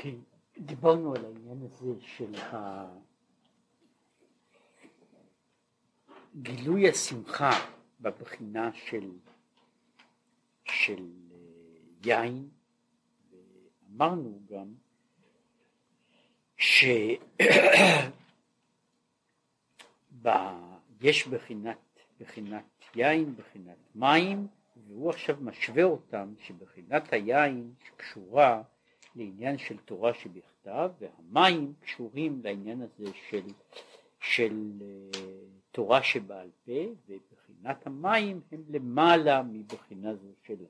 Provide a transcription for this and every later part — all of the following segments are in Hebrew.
כן, דיברנו על העניין הזה של. גילוי השמחה בבחינה של, של אה, יין, ואמרנו גם שיש בחינת, בחינת יין, בחינת מים, והוא עכשיו משווה אותם שבחינת היין שקשורה לעניין של תורה שבכתב והמים קשורים לעניין הזה של, של uh, תורה שבעל פה ובחינת המים הם למעלה מבחינה זו של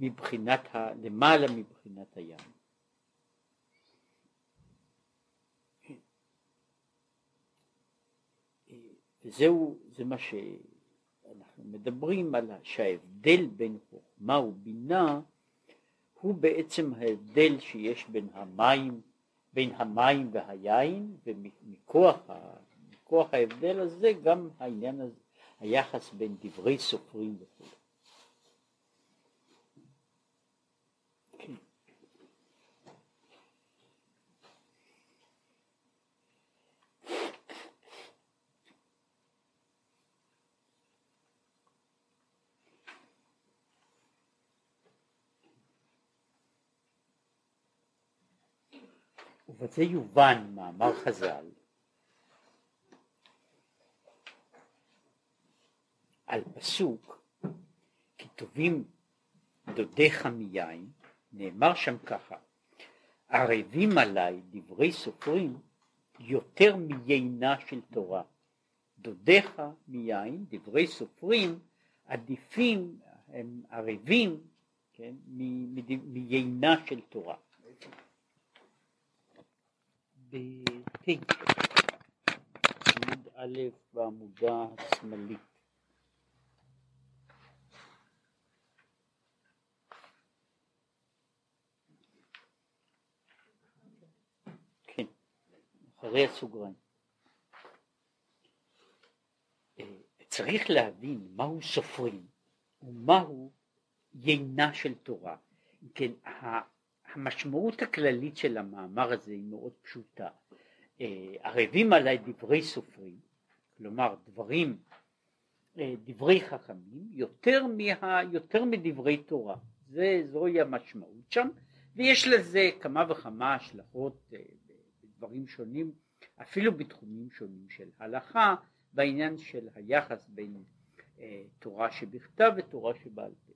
מבחינת ה, למעלה מבחינת הים. וזהו, זה מה שאנחנו מדברים על שההבדל בין חוכמה ובינה הוא בעצם ההבדל שיש בין המים, בין המים והיין, ומכוח ההבדל הזה גם העניין הזה, היחס בין דברי סופרים וכו'. ובזה יובן מאמר חז"ל על פסוק כי טובים דודיך מיין נאמר שם ככה ערבים עליי דברי סופרים יותר מיינה של תורה. דודיך מיין דברי סופרים עדיפים הם ערבים כן, מיינה של תורה ב-T, עמוד א' בעמודה השמאלית. כן, אחרי הסוגריים. אה, צריך להבין מהו סופרים ומהו יינה של תורה. כן, המשמעות הכללית של המאמר הזה היא מאוד פשוטה. אה, ערבים עליי דברי סופרים, כלומר דברים, אה, דברי חכמים, יותר, מה, יותר מדברי תורה. זה, זוהי המשמעות שם, ויש לזה כמה וכמה השלכות אה, בדברים שונים, אפילו בתחומים שונים של הלכה, בעניין של היחס בין תורה שבכתב ותורה שבעל פה.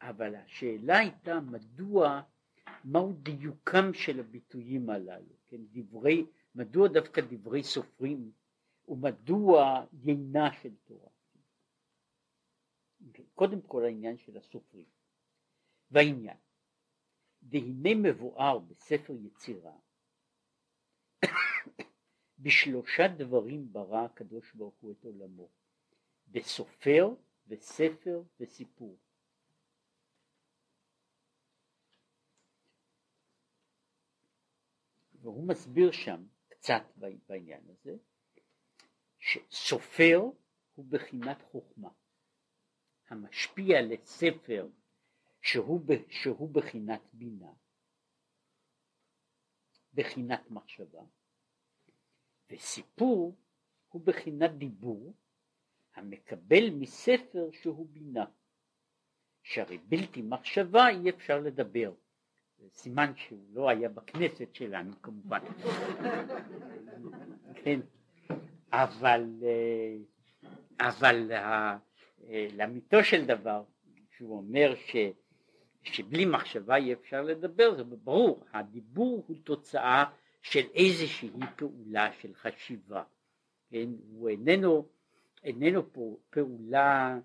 אבל השאלה הייתה מדוע, מהו דיוקם של הביטויים הללו, כן, דברי, מדוע דווקא דברי סופרים ומדוע יינה של תורה. כן, קודם כל העניין של הסופרים. והעניין, והנה מבואר בספר יצירה בשלושה דברים ברא הקדוש ברוך הוא את עולמו, בסופר וספר וסיפור. והוא מסביר שם קצת בעניין הזה, שסופר הוא בחינת חוכמה, המשפיע לספר שהוא, שהוא בחינת בינה, בחינת מחשבה, וסיפור הוא בחינת דיבור המקבל מספר שהוא בינה, שהרי בלתי מחשבה אי אפשר לדבר. סימן שהוא לא היה בכנסת שלנו כמובן, כן, אבל, אה, אבל אה, לאמיתו של דבר, שהוא אומר ש, שבלי מחשבה אי אפשר לדבר, זה ברור, הדיבור הוא תוצאה של איזושהי פעולה של חשיבה, כן, הוא איננו, איננו פעולה,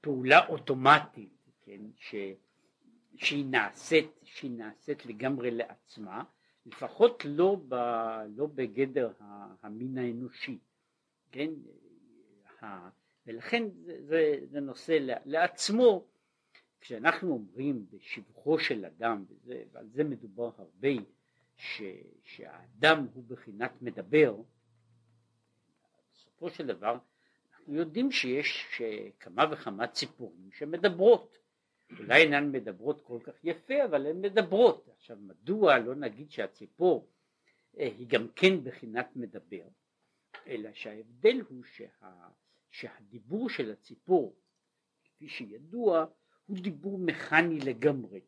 פעולה אוטומטית, כן, ש, שהיא נעשית, שהיא נעשית לגמרי לעצמה, לפחות לא, ב, לא בגדר המין האנושי, כן, ולכן זה, זה, זה נושא לעצמו, כשאנחנו אומרים בשבחו של אדם, וזה, ועל זה מדובר הרבה, ש, שהאדם הוא בחינת מדבר, בסופו של דבר אנחנו יודעים שיש כמה וכמה ציפורים שמדברות, אולי אינן מדברות כל כך יפה אבל הן מדברות. עכשיו מדוע לא נגיד שהציפור אה, היא גם כן בחינת מדבר? אלא שההבדל הוא שה, שהדיבור של הציפור כפי שידוע הוא דיבור מכני לגמרי.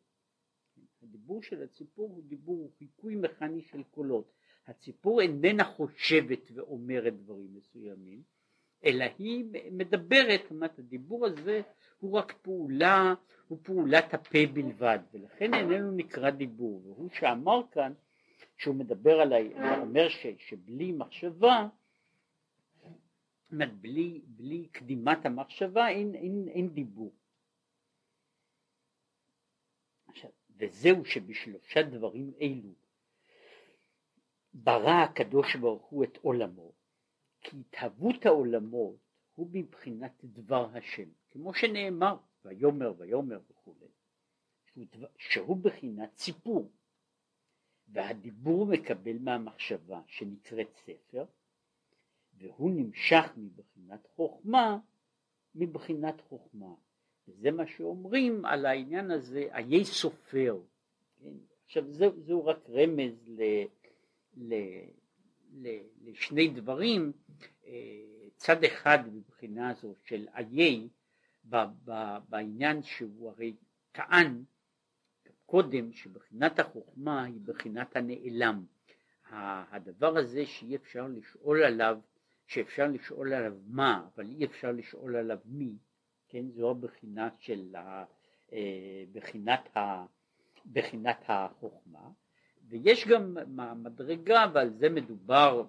הדיבור של הציפור הוא דיבור, הוא חיקוי מכני של קולות. הציפור איננה חושבת ואומרת דברים מסוימים אלא היא מדברת, זאת הדיבור הזה הוא רק פעולה, הוא פעולת הפה בלבד ולכן איננו נקרא דיבור והוא שאמר כאן שהוא מדבר על, אומר ש, שבלי מחשבה, אומרת בלי, בלי קדימת המחשבה אין, אין, אין דיבור. עכשיו, וזהו שבשלושה דברים אלו ברא הקדוש ברוך הוא את עולמו כי התהוות העולמות הוא מבחינת דבר השם, כמו שנאמר, ויאמר ויאמר וכולי, שהוא בחינת סיפור, והדיבור מקבל מהמחשבה שנקראת ספר, והוא נמשך מבחינת חוכמה, מבחינת חוכמה. וזה מה שאומרים על העניין הזה, איי סופר. כן? עכשיו זהו, זהו רק רמז ל, ל, לשני דברים, צד אחד מבחינה זו של איי בעניין שהוא הרי טען קודם שבחינת החוכמה היא בחינת הנעלם. הדבר הזה שאי אפשר לשאול עליו, שאפשר לשאול עליו מה, אבל אי אפשר לשאול עליו מי, כן, זו הבחינה של ה, אה, בחינת, ה, בחינת החוכמה. ויש גם מדרגה ועל זה מדובר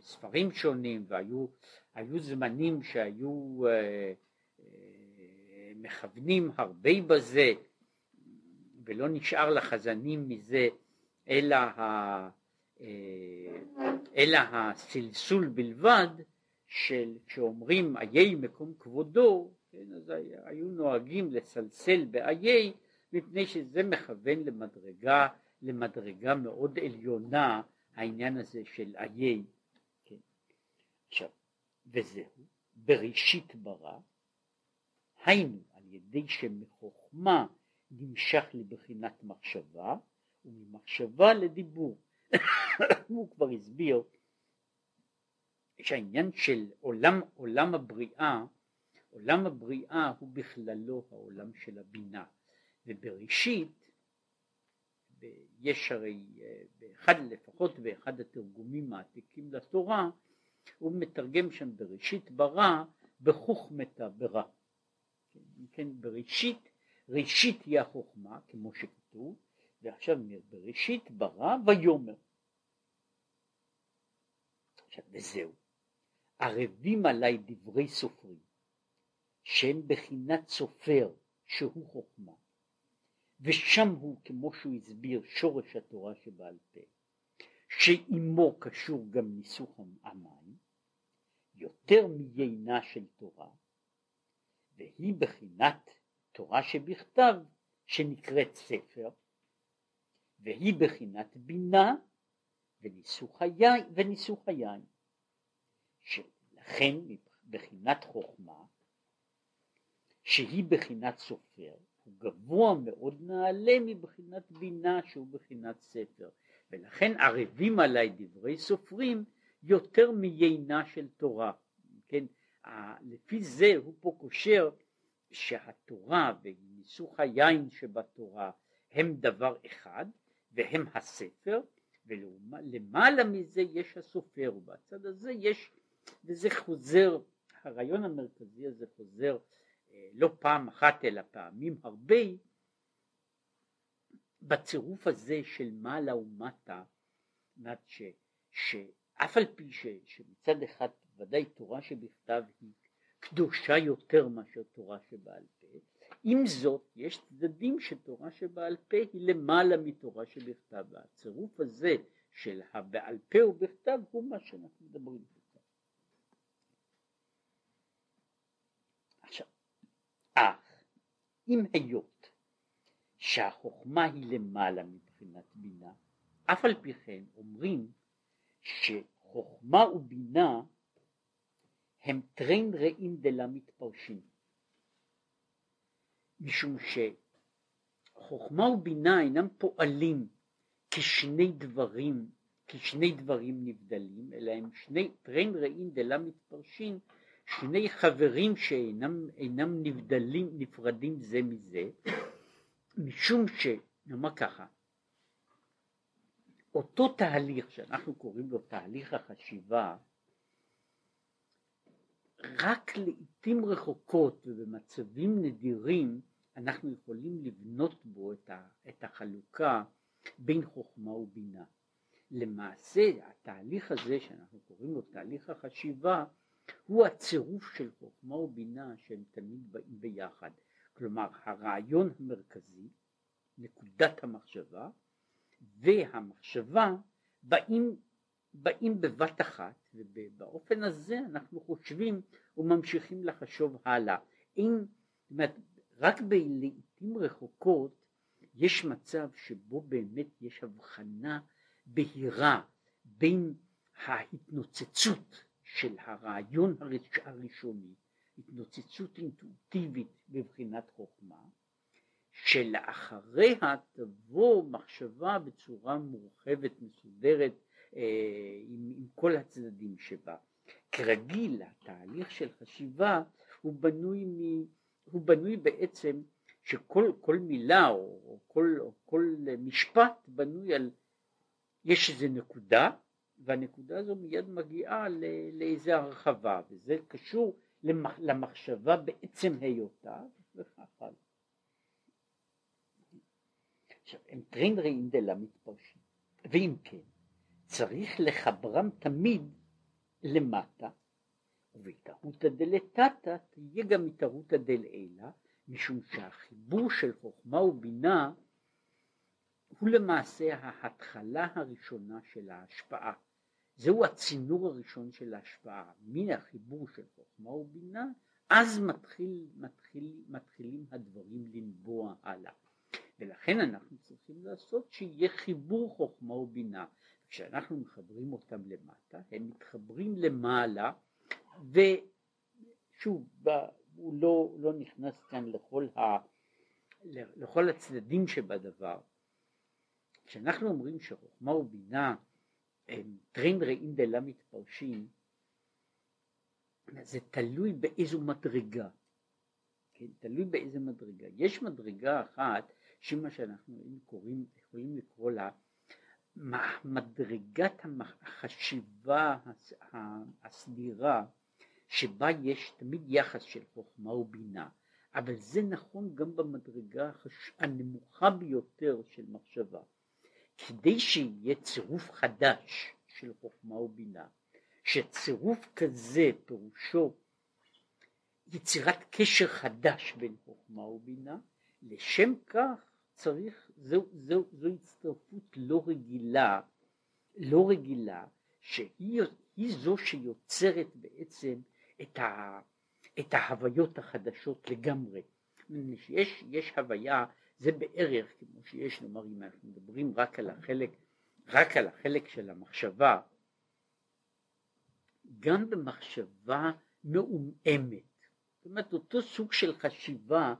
בספרים שונים והיו זמנים שהיו אה, אה, מכוונים הרבה בזה ולא נשאר לחזנים מזה אלא, ה, אה, אלא הסלסול בלבד של כשאומרים איי מקום כבודו כן, אז היו נוהגים לסלסל באיי מפני שזה מכוון למדרגה למדרגה מאוד עליונה העניין הזה של איי, וזהו, בראשית ברא, היינו על ידי שמחוכמה נמשך לבחינת מחשבה, וממחשבה לדיבור. הוא כבר הסביר שהעניין של עולם, עולם הבריאה, עולם הבריאה הוא בכללו העולם של הבינה, ובראשית יש הרי אה, באחד לפחות באחד התרגומים העתיקים לתורה הוא מתרגם שם בראשית ברא בחוכמתה ברא. כן, כן בראשית ראשית היא החוכמה כמו שכתוב ועכשיו בראשית ברא ויאמר. עכשיו וזהו ערבים עליי דברי סופרים שהם בחינת סופר שהוא חוכמה ושם הוא כמו שהוא הסביר שורש התורה שבעל פה שעימו קשור גם ניסוך המים יותר מיינה של תורה והיא בחינת תורה שבכתב שנקראת ספר והיא בחינת בינה וניסוך היין, שלכן בחינת חוכמה שהיא בחינת סופר הוא גבוה מאוד נעלה מבחינת בינה שהוא בחינת ספר ולכן ערבים עליי דברי סופרים יותר מיינה של תורה כן? לפי זה הוא פה קושר שהתורה וניסוך היין שבתורה הם דבר אחד והם הספר ולמעלה מזה יש הסופר ובצד הזה יש וזה חוזר הרעיון המרכזי הזה חוזר לא פעם אחת אלא פעמים הרבה בצירוף הזה של מעלה ומטה, ש, שאף על פי ש, שמצד אחד ודאי תורה שבכתב היא קדושה יותר מאשר תורה שבעל פה, עם זאת יש צדדים שתורה שבעל פה היא למעלה מתורה שבכתב, והצירוף הזה של הבעל פה ובכתב הוא מה שאנחנו מדברים פה. אך אם היות שהחוכמה היא למעלה מבחינת בינה, אף על פי כן אומרים שחוכמה ובינה הם תרין ריעין דלא מתפרשין. משום שחוכמה ובינה אינם פועלים כשני דברים, כשני דברים נבדלים, אלא הם שני תרין ריעין דלא מתפרשין, שני חברים שאינם נבדלים, נפרדים זה מזה, משום ש... נאמר ככה, אותו תהליך שאנחנו קוראים לו תהליך החשיבה, רק לעיתים רחוקות ובמצבים נדירים אנחנו יכולים לבנות בו את, החלוקה בין חוכמה ובינה. למעשה התהליך הזה שאנחנו קוראים לו תהליך החשיבה הוא הצירוף של חוכמה ובינה שהם תמיד באים ביחד. כלומר הרעיון המרכזי, נקודת המחשבה והמחשבה באים, באים בבת אחת ובאופן הזה אנחנו חושבים וממשיכים לחשוב הלאה. אין, זאת אומרת, רק בלעיתים רחוקות יש מצב שבו באמת יש הבחנה בהירה בין ההתנוצצות של הרעיון הראשוני, התנוצצות אינטואיטיבית בבחינת חוכמה, שלאחריה תבוא מחשבה בצורה מורחבת, מסודרת, אה, עם, עם כל הצדדים שבה. כרגיל התהליך של חשיבה הוא בנוי, מ, הוא בנוי בעצם שכל מילה או, או, כל, או כל משפט בנוי על יש איזה נקודה והנקודה הזו מיד מגיעה לאיזה הרחבה וזה קשור למחשבה בעצם היותה וכך הלאה. עכשיו הם טרינדרי דלה מתפרשים ואם כן צריך לחברם תמיד למטה ובהתערותא דלתתא תהיה גם התערותא דלעילא משום שהחיבור של חוכמה ובינה הוא למעשה ההתחלה הראשונה של ההשפעה. זהו הצינור הראשון של ההשפעה. מן החיבור של חוכמה ובינה, אז מתחיל, מתחיל, מתחילים הדברים לנבוע הלאה. ולכן אנחנו צריכים לעשות שיהיה חיבור חוכמה ובינה. כשאנחנו מחברים אותם למטה, הם מתחברים למעלה, ושוב, הוא לא, לא נכנס כאן לכל, ה, לכל הצדדים שבדבר. כשאנחנו אומרים שחוכמה ובינה הם טרין רעים דלה מתפרשים, זה תלוי באיזו מדרגה, כן? תלוי באיזו מדרגה. יש מדרגה אחת שמה שאנחנו קוראים, יכולים לקרוא לה מדרגת החשיבה הסדירה שבה יש תמיד יחס של חוכמה ובינה, אבל זה נכון גם במדרגה הנמוכה ביותר של מחשבה. כדי שיהיה צירוף חדש של חוכמה ובינה, שצירוף כזה פירושו יצירת קשר חדש בין חוכמה ובינה, לשם כך צריך, זו, זו, זו הצטרפות לא רגילה, לא רגילה, שהיא זו שיוצרת בעצם את, ה, את ההוויות החדשות לגמרי. יש, יש הוויה, זה בערך כמו שיש, נאמר, אם אנחנו מדברים רק על החלק, רק על החלק של המחשבה, גם במחשבה מעומעמת, זאת אומרת אותו סוג של חשיבה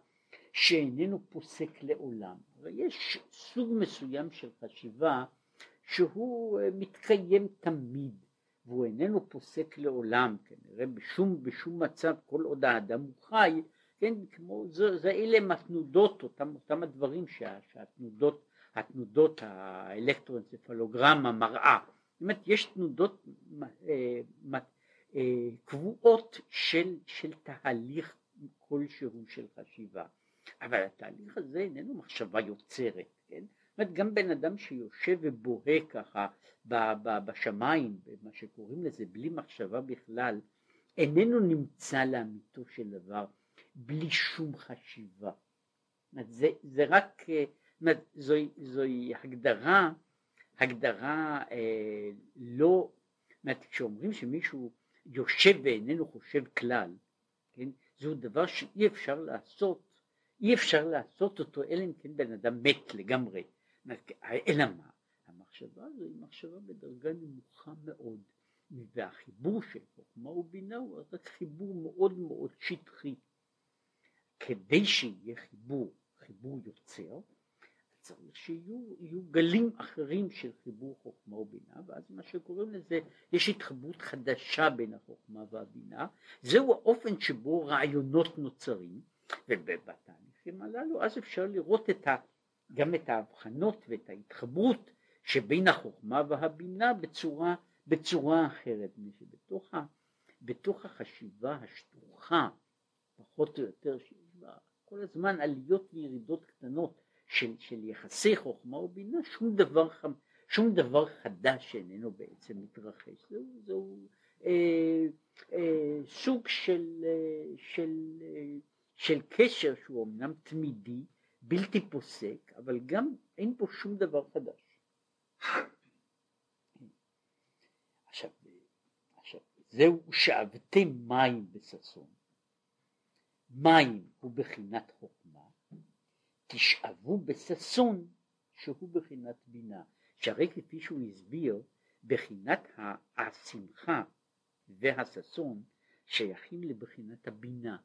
שאיננו פוסק לעולם. יש סוג מסוים של חשיבה שהוא אה, מתקיים תמיד והוא איננו פוסק לעולם, כנראה בשום, בשום מצב כל עוד האדם הוא חי, כן, כמו, זה, זה אלה הם התנודות, אותם, אותם הדברים שה, שהתנודות, התנודות האלקטרואנצפלוגרמה מראה, זאת אומרת יש תנודות אה, אה, קבועות של, של תהליך כלשהו של חשיבה. אבל התהליך הזה איננו מחשבה יוצרת, כן? זאת אומרת גם בן אדם שיושב ובוהה ככה בשמיים, מה שקוראים לזה, בלי מחשבה בכלל, איננו נמצא לאמיתו של דבר בלי שום חשיבה. זה, זה רק, זוהי, זוהי הגדרה, הגדרה אה, לא, אומרת, כשאומרים שמישהו יושב ואיננו חושב כלל, כן, זהו דבר שאי אפשר לעשות אי אפשר לעשות אותו אלא אם כן בן אדם מת לגמרי. אלא מה? המחשבה הזו היא מחשבה בדרגה נמוכה מאוד, והחיבור של חוכמה ובינה הוא רק חיבור מאוד מאוד שטחי. כדי שיהיה חיבור, חיבור יוצר, צריך שיהיו גלים אחרים של חיבור חוכמה ובינה ואז מה שקוראים לזה יש התחברות חדשה בין החוכמה והבינה זהו האופן שבו רעיונות נוצרים ובתהליכים הללו אז אפשר לראות את ה, גם את ההבחנות ואת ההתחברות שבין החוכמה והבינה בצורה, בצורה אחרת ה, בתוך החשיבה השטוחה פחות או יותר כל הזמן עליות וירידות קטנות של, של יחסי חוכמה ובינה שום דבר, שום דבר חדש שאיננו בעצם מתרחש. זהו, זהו אה, אה, סוג של, אה, של, אה, של קשר שהוא אמנם תמידי בלתי פוסק אבל גם אין פה שום דבר חדש. עכשיו, עכשיו זהו שאבתי מים בששון. מים הוא בחינת חוכמה. תשאבו בששון שהוא בחינת בינה. שהרי כפי שהוא הסביר בחינת השמחה והששון שייכים לבחינת הבינה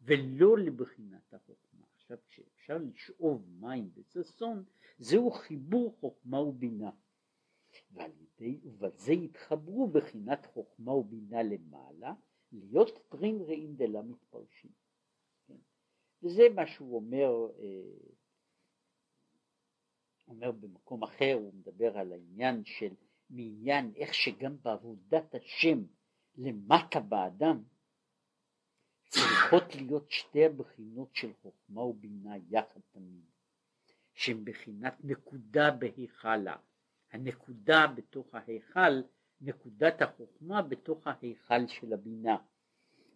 ולא לבחינת החוכמה. עכשיו כשאפשר לשאוב מים בששון זהו חיבור חוכמה ובינה. ועל ידי ובזה יתחברו בחינת חוכמה ובינה למעלה להיות טרין רעים דלה מתפרשים. וזה מה שהוא אומר, אה, אומר במקום אחר, הוא מדבר על העניין של מעניין איך שגם בעבודת השם למטה באדם צריכות להיות שתי הבחינות של חוכמה ובינה יחד תמיד, שהן בחינת נקודה בהיכלה, הנקודה בתוך ההיכל, נקודת החוכמה בתוך ההיכל של הבינה.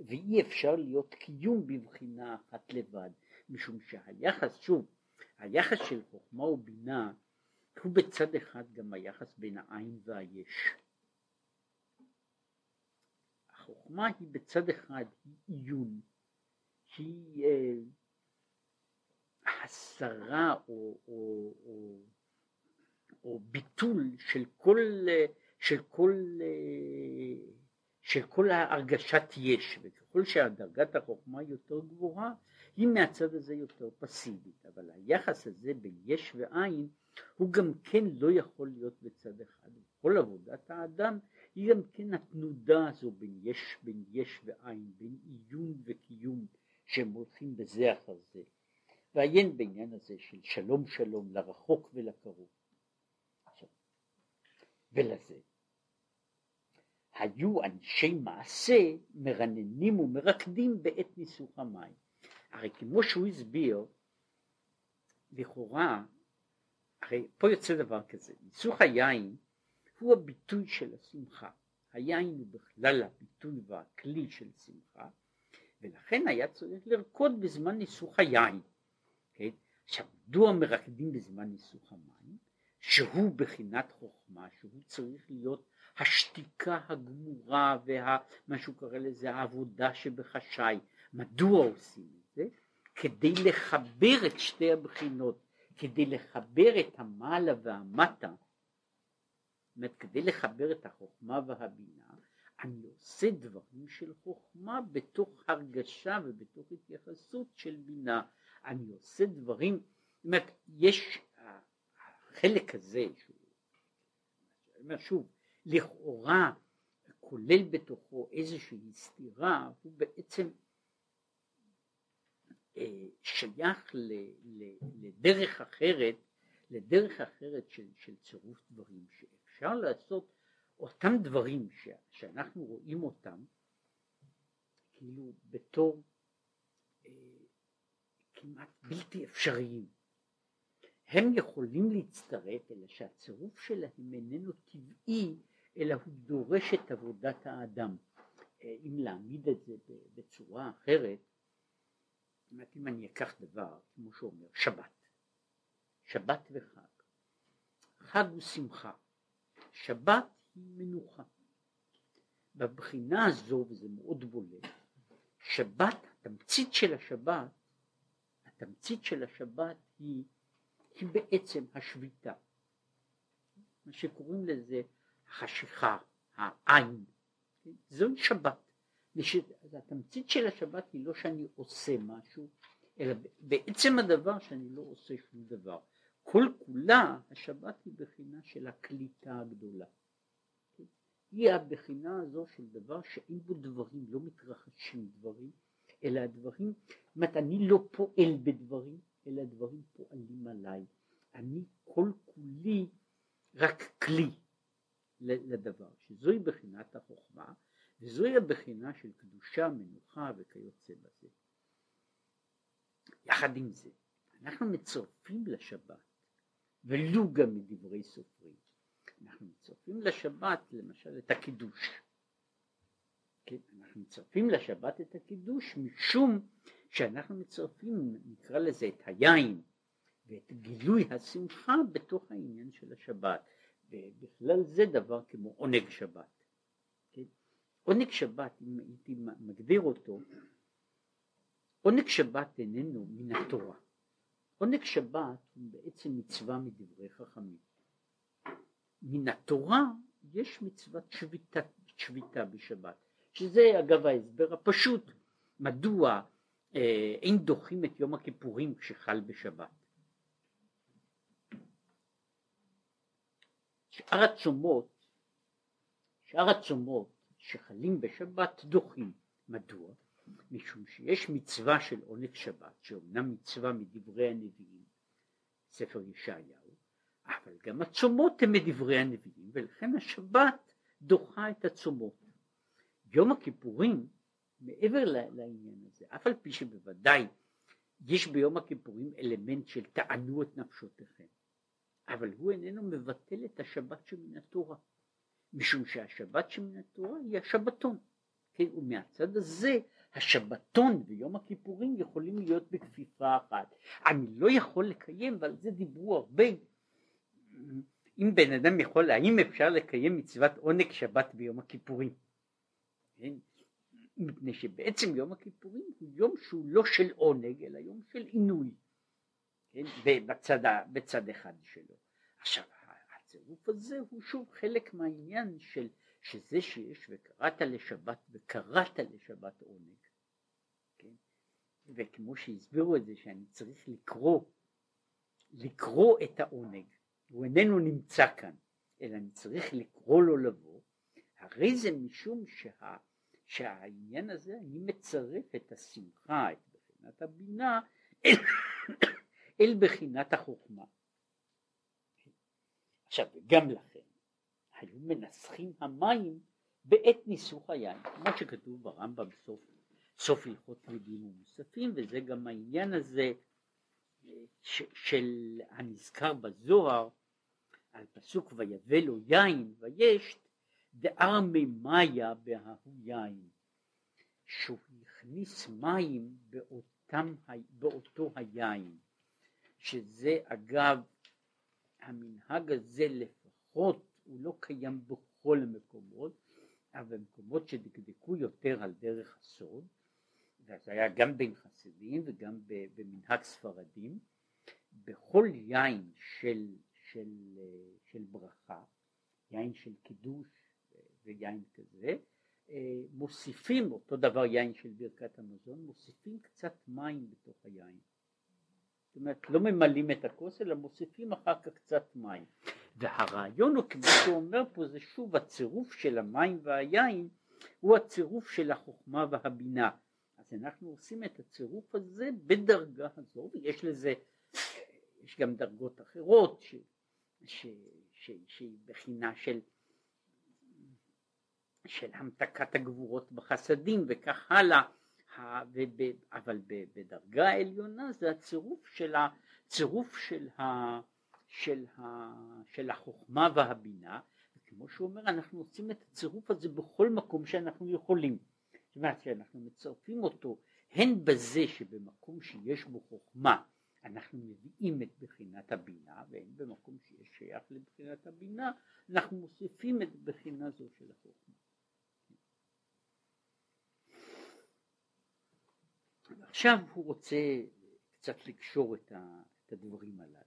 ואי אפשר להיות קיום בבחינה אחת לבד, משום שהיחס, שוב, היחס של חוכמה ובינה הוא בצד אחד גם היחס בין העין והיש. החוכמה היא בצד אחד היא עיון, היא אה, הסרה או, או, או, או ביטול של כל, של כל אה, של כל ההרגשת יש, וככל שהדרגת החוכמה יותר גבוהה, היא מהצד הזה יותר פסיבית, אבל היחס הזה בין יש ועין הוא גם כן לא יכול להיות בצד אחד. כל עבודת האדם היא גם כן התנודה הזו בין יש, בין יש ועין, בין עיון וקיום שהם הולכים בזה אחר זה. ועיין בעניין הזה של שלום שלום לרחוק ולקרוב. ולזה היו אנשי מעשה מרננים ומרקדים בעת ניסוך המים. הרי כמו שהוא הסביר, לכאורה, הרי פה יוצא דבר כזה, ניסוך היין הוא הביטוי של השמחה. היין הוא בכלל הביטוי והכלי של שמחה, ולכן היה צריך לרקוד בזמן ניסוך היין. כן? עכשיו, מדוע מרקדים בזמן ניסוך המים? שהוא בחינת חוכמה, שהוא צריך להיות השתיקה הגמורה ומה שהוא קורא לזה העבודה שבחשאי. מדוע עושים את זה? כדי לחבר את שתי הבחינות, כדי לחבר את המעלה והמטה, אומרת כדי לחבר את החוכמה והבינה, אני עושה דברים של חוכמה בתוך הרגשה ובתוך התייחסות של בינה. אני עושה דברים, זאת אומרת, יש החלק הזה, שהוא, אומר שוב, לכאורה כולל בתוכו איזושהי סתירה, הוא בעצם אה, שייך ל, ל, לדרך אחרת, לדרך אחרת של, של צירוף דברים, שאפשר לעשות אותם דברים ש, שאנחנו רואים אותם כאילו בתור אה, כמעט בלתי אפשריים. הם יכולים להצטרף, אלא שהצירוף שלהם איננו טבעי אלא הוא דורש את עבודת האדם. אה, אם להעמיד את זה בצורה אחרת, אם אני אקח דבר, כמו שאומר, שבת, שבת וחג. חג הוא שמחה, שבת היא מנוחה. בבחינה הזו, וזה מאוד בולט, שבת, התמצית של השבת, התמצית של השבת היא, היא בעצם השביתה. מה שקוראים לזה החשיכה, העין, זוהי שבת. התמצית של השבת היא לא שאני עושה משהו, אלא בעצם הדבר שאני לא עושה שום דבר. כל כולה השבת היא בחינה של הקליטה הגדולה. היא הבחינה הזו של דבר שאין בו דברים, לא מתרחשים דברים, אלא הדברים, זאת אומרת אני לא פועל בדברים, אלא הדברים פועלים עליי. אני כל כולי רק כלי לדבר, שזוהי בחינת החוכמה, וזוהי הבחינה של קדושה, מנוחה וכיוצא בזה. יחד עם זה, אנחנו מצרפים לשבת, ולו גם מדברי סופרים, אנחנו מצרפים לשבת למשל את הקידוש. כן, אנחנו מצרפים לשבת את הקידוש משום שאנחנו מצרפים, נקרא לזה, את היין ואת גילוי השמחה בתוך העניין של השבת. ובכלל זה דבר כמו עונג שבת. כן? עונג שבת, אם הייתי מגדיר אותו, עונג שבת איננו מן התורה. עונג שבת הוא בעצם מצווה מדברי חכמים. מן התורה יש מצוות שביתה, שביתה בשבת, שזה אגב ההסבר הפשוט, מדוע אה, אין דוחים את יום הכיפורים כשחל בשבת. שאר הצומות, שאר הצומות שחלים בשבת דוחים. מדוע? משום שיש מצווה של עונג שבת, שאומנם מצווה מדברי הנביאים, ספר ישעיהו, אבל גם הצומות הן מדברי הנביאים, ולכן השבת דוחה את הצומות. יום הכיפורים, מעבר לעניין הזה, אף על פי שבוודאי יש ביום הכיפורים אלמנט של תענו את נפשותיכם, אבל הוא איננו מבטל את השבת שמן התורה, משום שהשבת שמן התורה היא השבתון, כן, ומהצד הזה השבתון ויום הכיפורים יכולים להיות בכפיפה אחת. אני לא יכול לקיים, ועל זה דיברו הרבה, אם בן אדם יכול, האם אפשר לקיים מצוות עונג שבת ביום הכיפורים? כן? מפני שבעצם יום הכיפורים הוא יום שהוא לא של עונג, אלא יום של עינוי. כן, בצד, בצד אחד שלו. עכשיו הצירוף הזה הוא שוב חלק מהעניין של שזה שיש וקראת לשבת וקראת לשבת עונג. וכמו שהסבירו את זה שאני צריך לקרוא, לקרוא את העונג, הוא איננו נמצא כאן, אלא אני צריך לקרוא לו לבוא, הרי זה משום שה, שהעניין הזה, אני מצרף את השמחה, את בחינת הבינה, אל, אל בחינת החוכמה. עכשיו גם לכן היו מנסחים המים בעת ניסוך היין, כמו שכתוב ברמב"ם בסוף סוף הלכות טבילים ומוספים, וזה גם העניין הזה ש, של הנזכר בזוהר על פסוק ויבא לו יין ויש דאר ממיה בההוא יין שהוא הכניס מים באותם, באותו היין שזה אגב המנהג הזה לפחות הוא לא קיים בכל המקומות, אבל במקומות שדקדקו יותר על דרך הסוד, וזה היה גם בין חסידים וגם במנהג ספרדים, בכל יין של, של, של ברכה, יין של קידוש ויין כזה, מוסיפים, אותו דבר יין של ברכת המזון, מוסיפים קצת מים בתוך היין. זאת אומרת לא ממלאים את הכוס אלא מוסיפים אחר כך קצת מים. והרעיון הוא כמו שהוא אומר פה זה שוב הצירוף של המים והיין הוא הצירוף של החוכמה והבינה אז אנחנו עושים את הצירוף הזה בדרגה הזו ויש לזה יש גם דרגות אחרות שהיא בחינה של של המתקת הגבורות בחסדים וכך הלאה אבל בדרגה העליונה זה הצירוף של הצירוף של, ה, של, ה, של החוכמה והבינה וכמו שהוא אומר אנחנו עושים את הצירוף הזה בכל מקום שאנחנו יכולים זאת אומרת שאנחנו מצרפים אותו הן בזה שבמקום שיש בו חוכמה אנחנו מביאים את בחינת הבינה והן במקום שיש שייך לבחינת הבינה אנחנו מוסיפים את בחינה זו של החוכמה עכשיו הוא רוצה קצת לקשור את, הדברים הללו.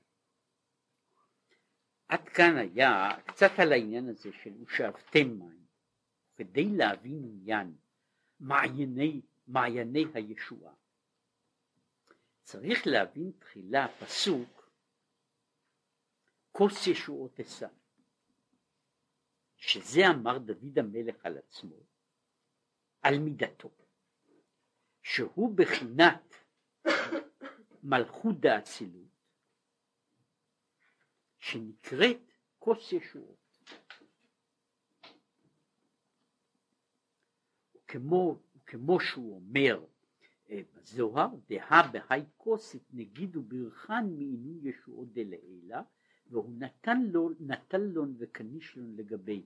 עד כאן היה קצת על העניין הזה של ושאבתם מים, כדי להבין עניין מעייני, מעייני הישועה. צריך להבין תחילה פסוק כוס ישועות אשא שזה אמר דוד המלך על עצמו על מידתו שהוא בחינת מלכות דאצילות שנקראת כוס ישועות כמו, כמו שהוא אומר אה, בזוהר, דהה בהי כוסית נגידו ברכן מעינוי ישועות דלעילה והוא נתן לו, נטל לון וקנישלון לגבי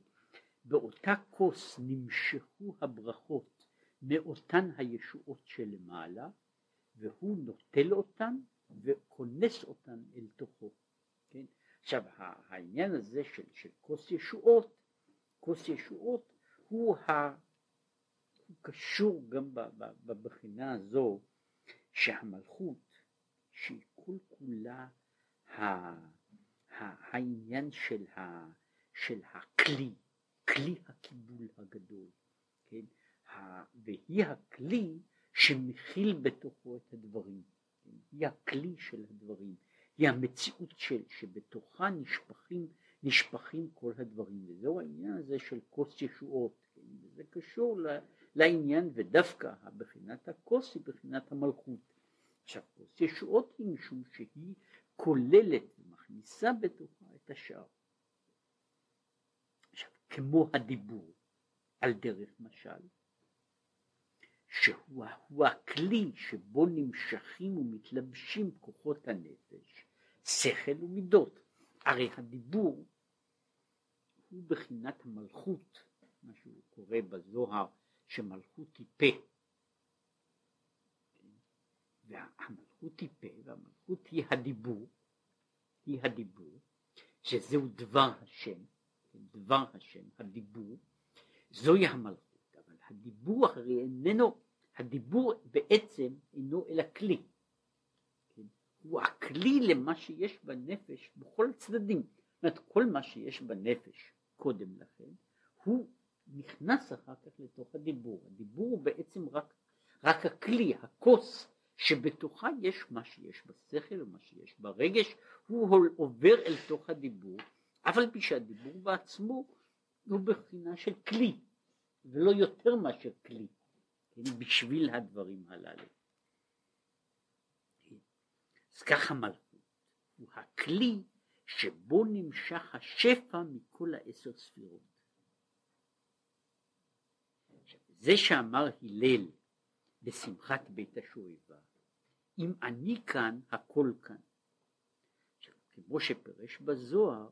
באותה כוס נמשכו הברכות מאותן הישועות שלמעלה והוא נוטל אותן וכונס אותן אל תוכו. כן? עכשיו העניין הזה של, של כוס ישועות, כוס ישועות הוא ה... קשור גם בבחינה הזו שהמלכות שהיא כל כולה העניין של, ה, של הכלי, כלי הקיבול הגדול, כן? והיא הכלי שמכיל בתוכו את הדברים, כן? היא הכלי של הדברים, היא המציאות של, שבתוכה נשפכים, נשפכים כל הדברים, וזהו העניין הזה של כוס ישועות, כן? וזה קשור ל... לעניין ודווקא בחינת הכוס היא בחינת המלכות. עכשיו כוס ישועות היא משום שהיא כוללת ומכניסה בתוכה את השאר. עכשיו כמו הדיבור על דרך משל שהוא הכלי שבו נמשכים ומתלבשים כוחות הנפש, שכל ומידות. הרי הדיבור הוא בחינת המלכות, מה שהוא קורא בזוהר שמלכות היא פה. והמלכות היא פה והמלכות היא הדיבור, היא הדיבור, שזהו דבר השם, דבר השם, הדיבור, זוהי המלכות, אבל הדיבור הרי איננו, הדיבור בעצם אינו אלא כלי, כן? הוא הכלי למה שיש בנפש בכל צדדים, זאת אומרת כל מה שיש בנפש קודם לכן הוא נכנס אחר כך לתוך הדיבור. הדיבור הוא בעצם רק, רק הכלי, הכוס, שבתוכה יש מה שיש בשכל ומה שיש ברגש, הוא עובר אל תוך הדיבור, אבל פי שהדיבור בעצמו הוא בחינה של כלי, ולא יותר מאשר כלי, כן, בשביל הדברים הללו. אז ככה מלכות, הוא הכלי שבו נמשך השפע מכל העשר ספירות. זה שאמר הלל בשמחת בית השואבה, אם אני כאן, הכל כאן. כמו שפרש בזוהר,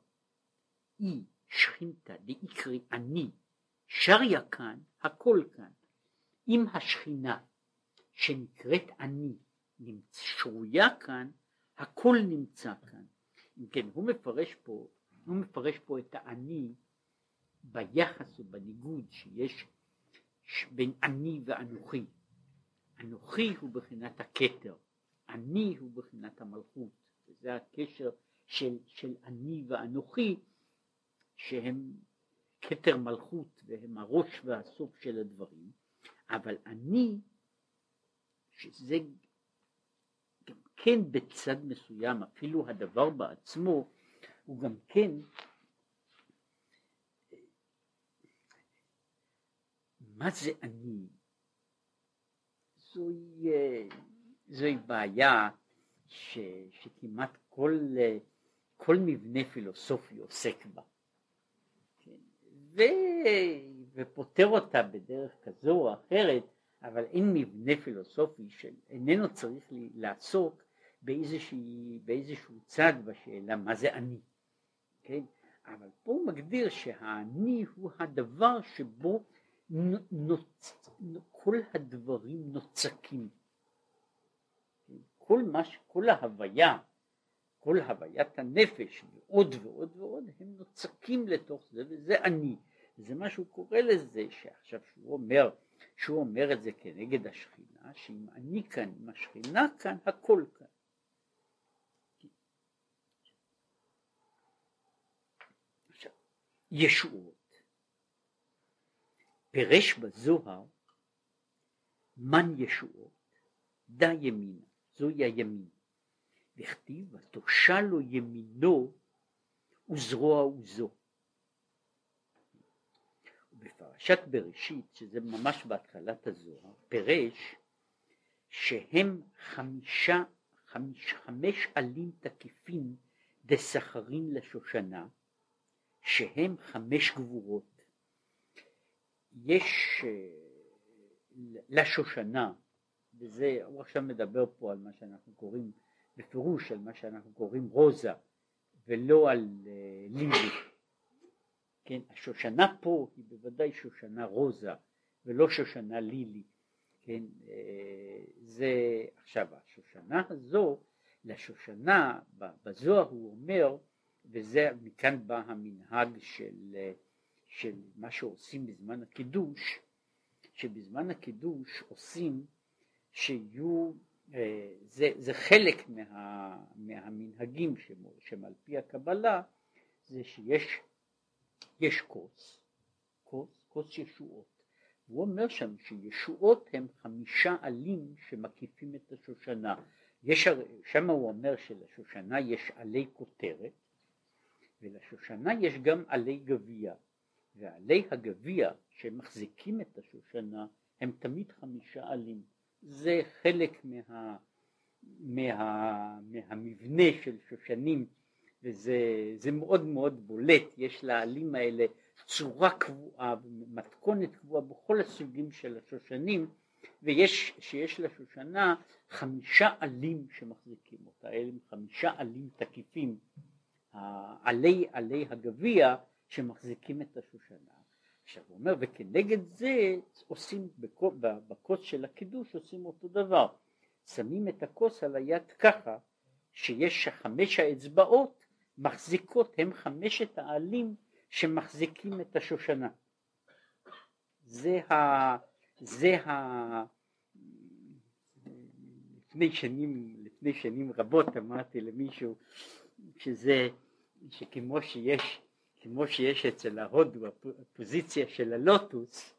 אי שכינתא דאיקרי אני, שריה כאן, הכל כאן. אם השכינה שנקראת אני שרויה כאן, הכל נמצא כאן. אם כן, הוא מפרש פה, הוא מפרש פה את האני ביחס ובניגוד שיש בין אני ואנוכי. אנוכי הוא בחינת הכתר, אני הוא בחינת המלכות, וזה הקשר של, של אני ואנוכי שהם כתר מלכות והם הראש והסוף של הדברים, אבל אני, שזה גם כן בצד מסוים, אפילו הדבר בעצמו, הוא גם כן מה זה אני? זוהי, זוהי בעיה ש, שכמעט כל, כל מבנה פילוסופי עוסק בה. כן? ו, ופותר אותה בדרך כזו או אחרת, אבל אין מבנה פילוסופי שאיננו צריך לעסוק באיזשהו צד בשאלה מה זה אני. כן? אבל פה הוא מגדיר שהאני הוא הדבר שבו נוצ... כל הדברים נוצקים. כל, מה, כל ההוויה, כל הוויית הנפש ועוד ועוד ועוד הם נוצקים לתוך זה וזה אני. זה מה שהוא קורא לזה שעכשיו שהוא אומר, שהוא אומר את זה כנגד השכינה, שאם אני כאן, אם השכינה כאן, הכל כאן. ישועות פירש בזוהר מן ישועות, דה ימינה. זוהי הימין. וכתיב ותושע לו ימינו וזרוע עוזו. בפרשת בראשית, שזה ממש בהתחלת הזוהר, פירש שהם חמישה, חמיש, חמש עלים תקיפים דסחרין לשושנה, שהם חמש גבורות. יש אה, לשושנה, וזה, הוא עכשיו מדבר פה על מה שאנחנו קוראים, בפירוש על מה שאנחנו קוראים רוזה, ולא על uh, לימבי. כן, השושנה פה היא בוודאי שושנה רוזה, ולא שושנה לילי. כן, אה, זה עכשיו השושנה הזו, לשושנה בזוהר הוא אומר, וזה מכאן בא המנהג של, של מה שעושים בזמן הקידוש, שבזמן הקידוש עושים שיהיו, אה, זה, זה חלק מה, מהמנהגים שהם על פי הקבלה, זה שיש יש כוס, כוס, כוס ישועות. הוא אומר שם שישועות הם חמישה עלים שמקיפים את השושנה. יש, שם הוא אומר שלשושנה יש עלי כותרת ולשושנה יש גם עלי גביע ועלי הגביע שמחזיקים את השושנה הם תמיד חמישה עלים. זה חלק מה, מה, מהמבנה של שושנים וזה מאוד מאוד בולט, יש לעלים האלה צורה קבועה ומתכונת קבועה בכל הסוגים של השושנים ויש שיש לשושנה חמישה עלים שמחזיקים אותה, אלה חמישה עלים תקיפים, עלי עלי הגביע שמחזיקים את השושנה. עכשיו הוא אומר וכנגד זה עושים בכוס של הקידוש עושים אותו דבר, שמים את הכוס על היד ככה שיש חמש האצבעות מחזיקות הם חמשת העלים שמחזיקים את השושנה. זה ה... זה ה... לפני שנים, לפני שנים רבות אמרתי למישהו שזה, שכמו שיש, כמו שיש אצל ההודו הפוזיציה של הלוטוס,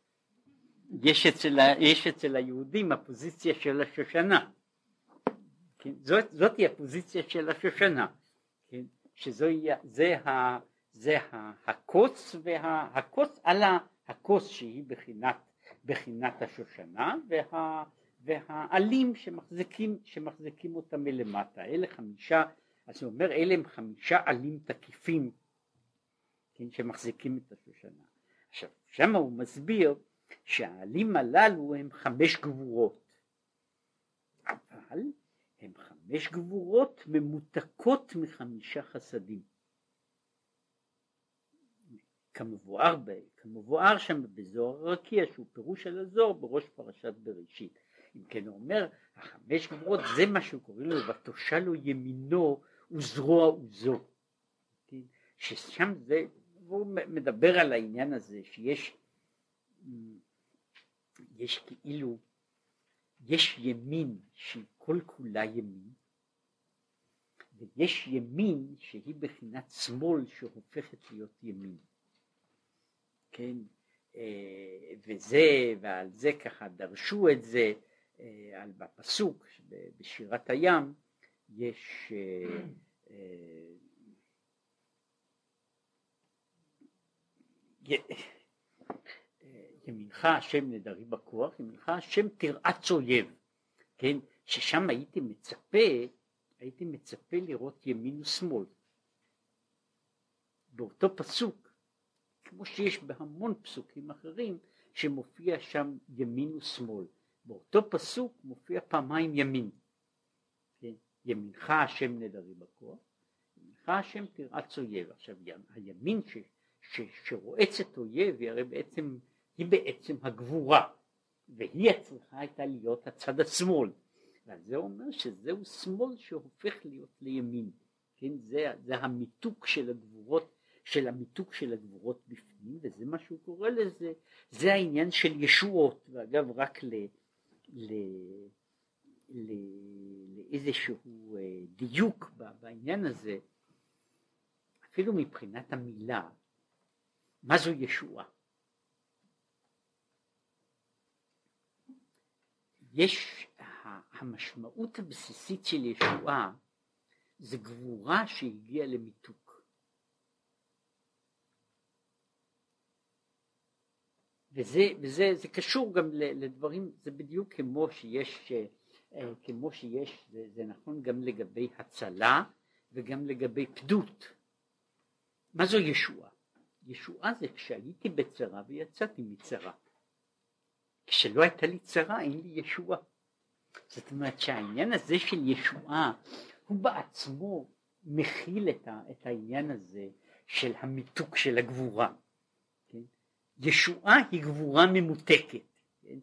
יש אצל, יש אצל היהודים הפוזיציה של השושנה. כן? זאת, זאת היא הפוזיציה של השושנה. כן? שזה זה, ה, זה הקוץ והקוץ על הכוס שהיא בחינת, בחינת השושנה וה, והעלים שמחזיקים, שמחזיקים אותה מלמטה אלה חמישה אז הוא אומר אלה הם חמישה עלים תקיפים כן, שמחזיקים את השושנה עכשיו שם הוא מסביר שהעלים הללו הם חמש גבורות אבל הם חמש גבורות ממותקות מחמישה חסדים. כמבואר, כמבואר שם בזוהר הרקיע שהוא פירוש על הזוהר בראש פרשת בראשית. אם כן הוא אומר החמש גבורות זה מה שהוא קורא לו ותושע לו ימינו וזרוע עוזו. כן? ששם זה, והוא מדבר על העניין הזה שיש יש כאילו יש ימין שהיא כל כולה ימין, ויש ימין שהיא בחינת שמאל שהופכת להיות ימין. כן, אה, וזה, ועל זה ככה דרשו את זה, אה, על בפסוק בשירת הים יש אה, ימינך השם נדרי בכוח, ימינך השם תרעץ אויב, כן, ששם הייתי מצפה, הייתי מצפה לראות ימין ושמאל. באותו פסוק, כמו שיש בהמון פסוקים אחרים, שמופיע שם ימין ושמאל. באותו פסוק מופיע פעמיים ימין. כן? ימינך השם נדרי בכוח, ימינך השם תרעץ אויב. עכשיו הימין ש, ש, שרועצת אויב היא הרי בעצם היא בעצם הגבורה, והיא צריכה הייתה להיות הצד השמאל. ועל זה אומר שזהו שמאל שהופך להיות לימין, כן? זה, זה המיתוק של הגבורות, של המיתוק של הגבורות בפנים, וזה מה שהוא קורא לזה, זה העניין של ישועות, ואגב רק ל... ל... ל... לאיזשהו אה, דיוק בעניין הזה, אפילו מבחינת המילה, מה זו ישועה? יש המשמעות הבסיסית של ישועה זה גבורה שהגיעה למיתוק. וזה, וזה זה קשור גם לדברים, זה בדיוק כמו שיש, אה, כמו שיש, זה, זה נכון גם לגבי הצלה וגם לגבי פדות. מה זו ישועה? ישועה זה כשהייתי בצרה ויצאתי מצרה. כשלא הייתה לי צרה אין לי ישועה. זאת אומרת שהעניין הזה של ישועה הוא בעצמו מכיל את, ה, את העניין הזה של המיתוק של הגבורה. כן? ישועה היא גבורה ממותקת. כן?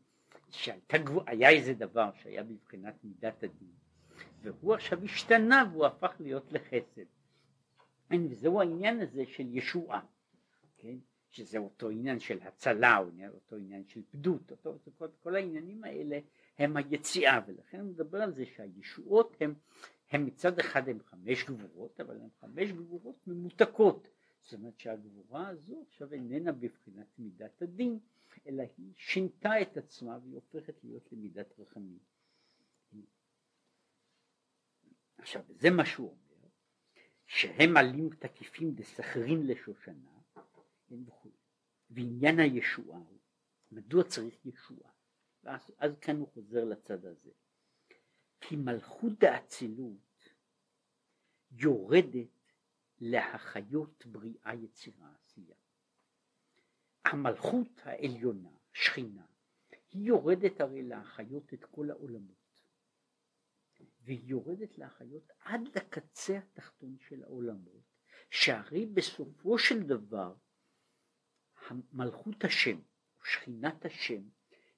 שהייתה, היה איזה דבר שהיה בבחינת מידת הדין והוא עכשיו השתנה והוא הפך להיות לחסד. וזהו העניין הזה של ישועה. כן? שזה אותו עניין של הצלה, או אותו עניין של פדות, אותו, כל, כל העניינים האלה הם היציאה, ולכן הוא מדבר על זה שהישועות הם, הם מצד אחד הם חמש גבורות, אבל הן חמש גבורות ממותקות, זאת אומרת שהגבורה הזו עכשיו איננה בבחינת מידת הדין, אלא היא שינתה את עצמה והיא הופכת להיות למידת רחמים. עכשיו זה מה שהוא אומר, שהם עלים תקיפים דסחרין לשושנה וכו'. ועניין הישועה הוא, מדוע צריך ישועה? ואז אז כאן הוא חוזר לצד הזה. כי מלכות דאצילות יורדת להחיות בריאה יצירה עשייה. המלכות העליונה, שכינה, היא יורדת הרי להחיות את כל העולמות. והיא יורדת להחיות עד לקצה התחתון של העולמות, שהרי בסופו של דבר מלכות השם, שכינת השם,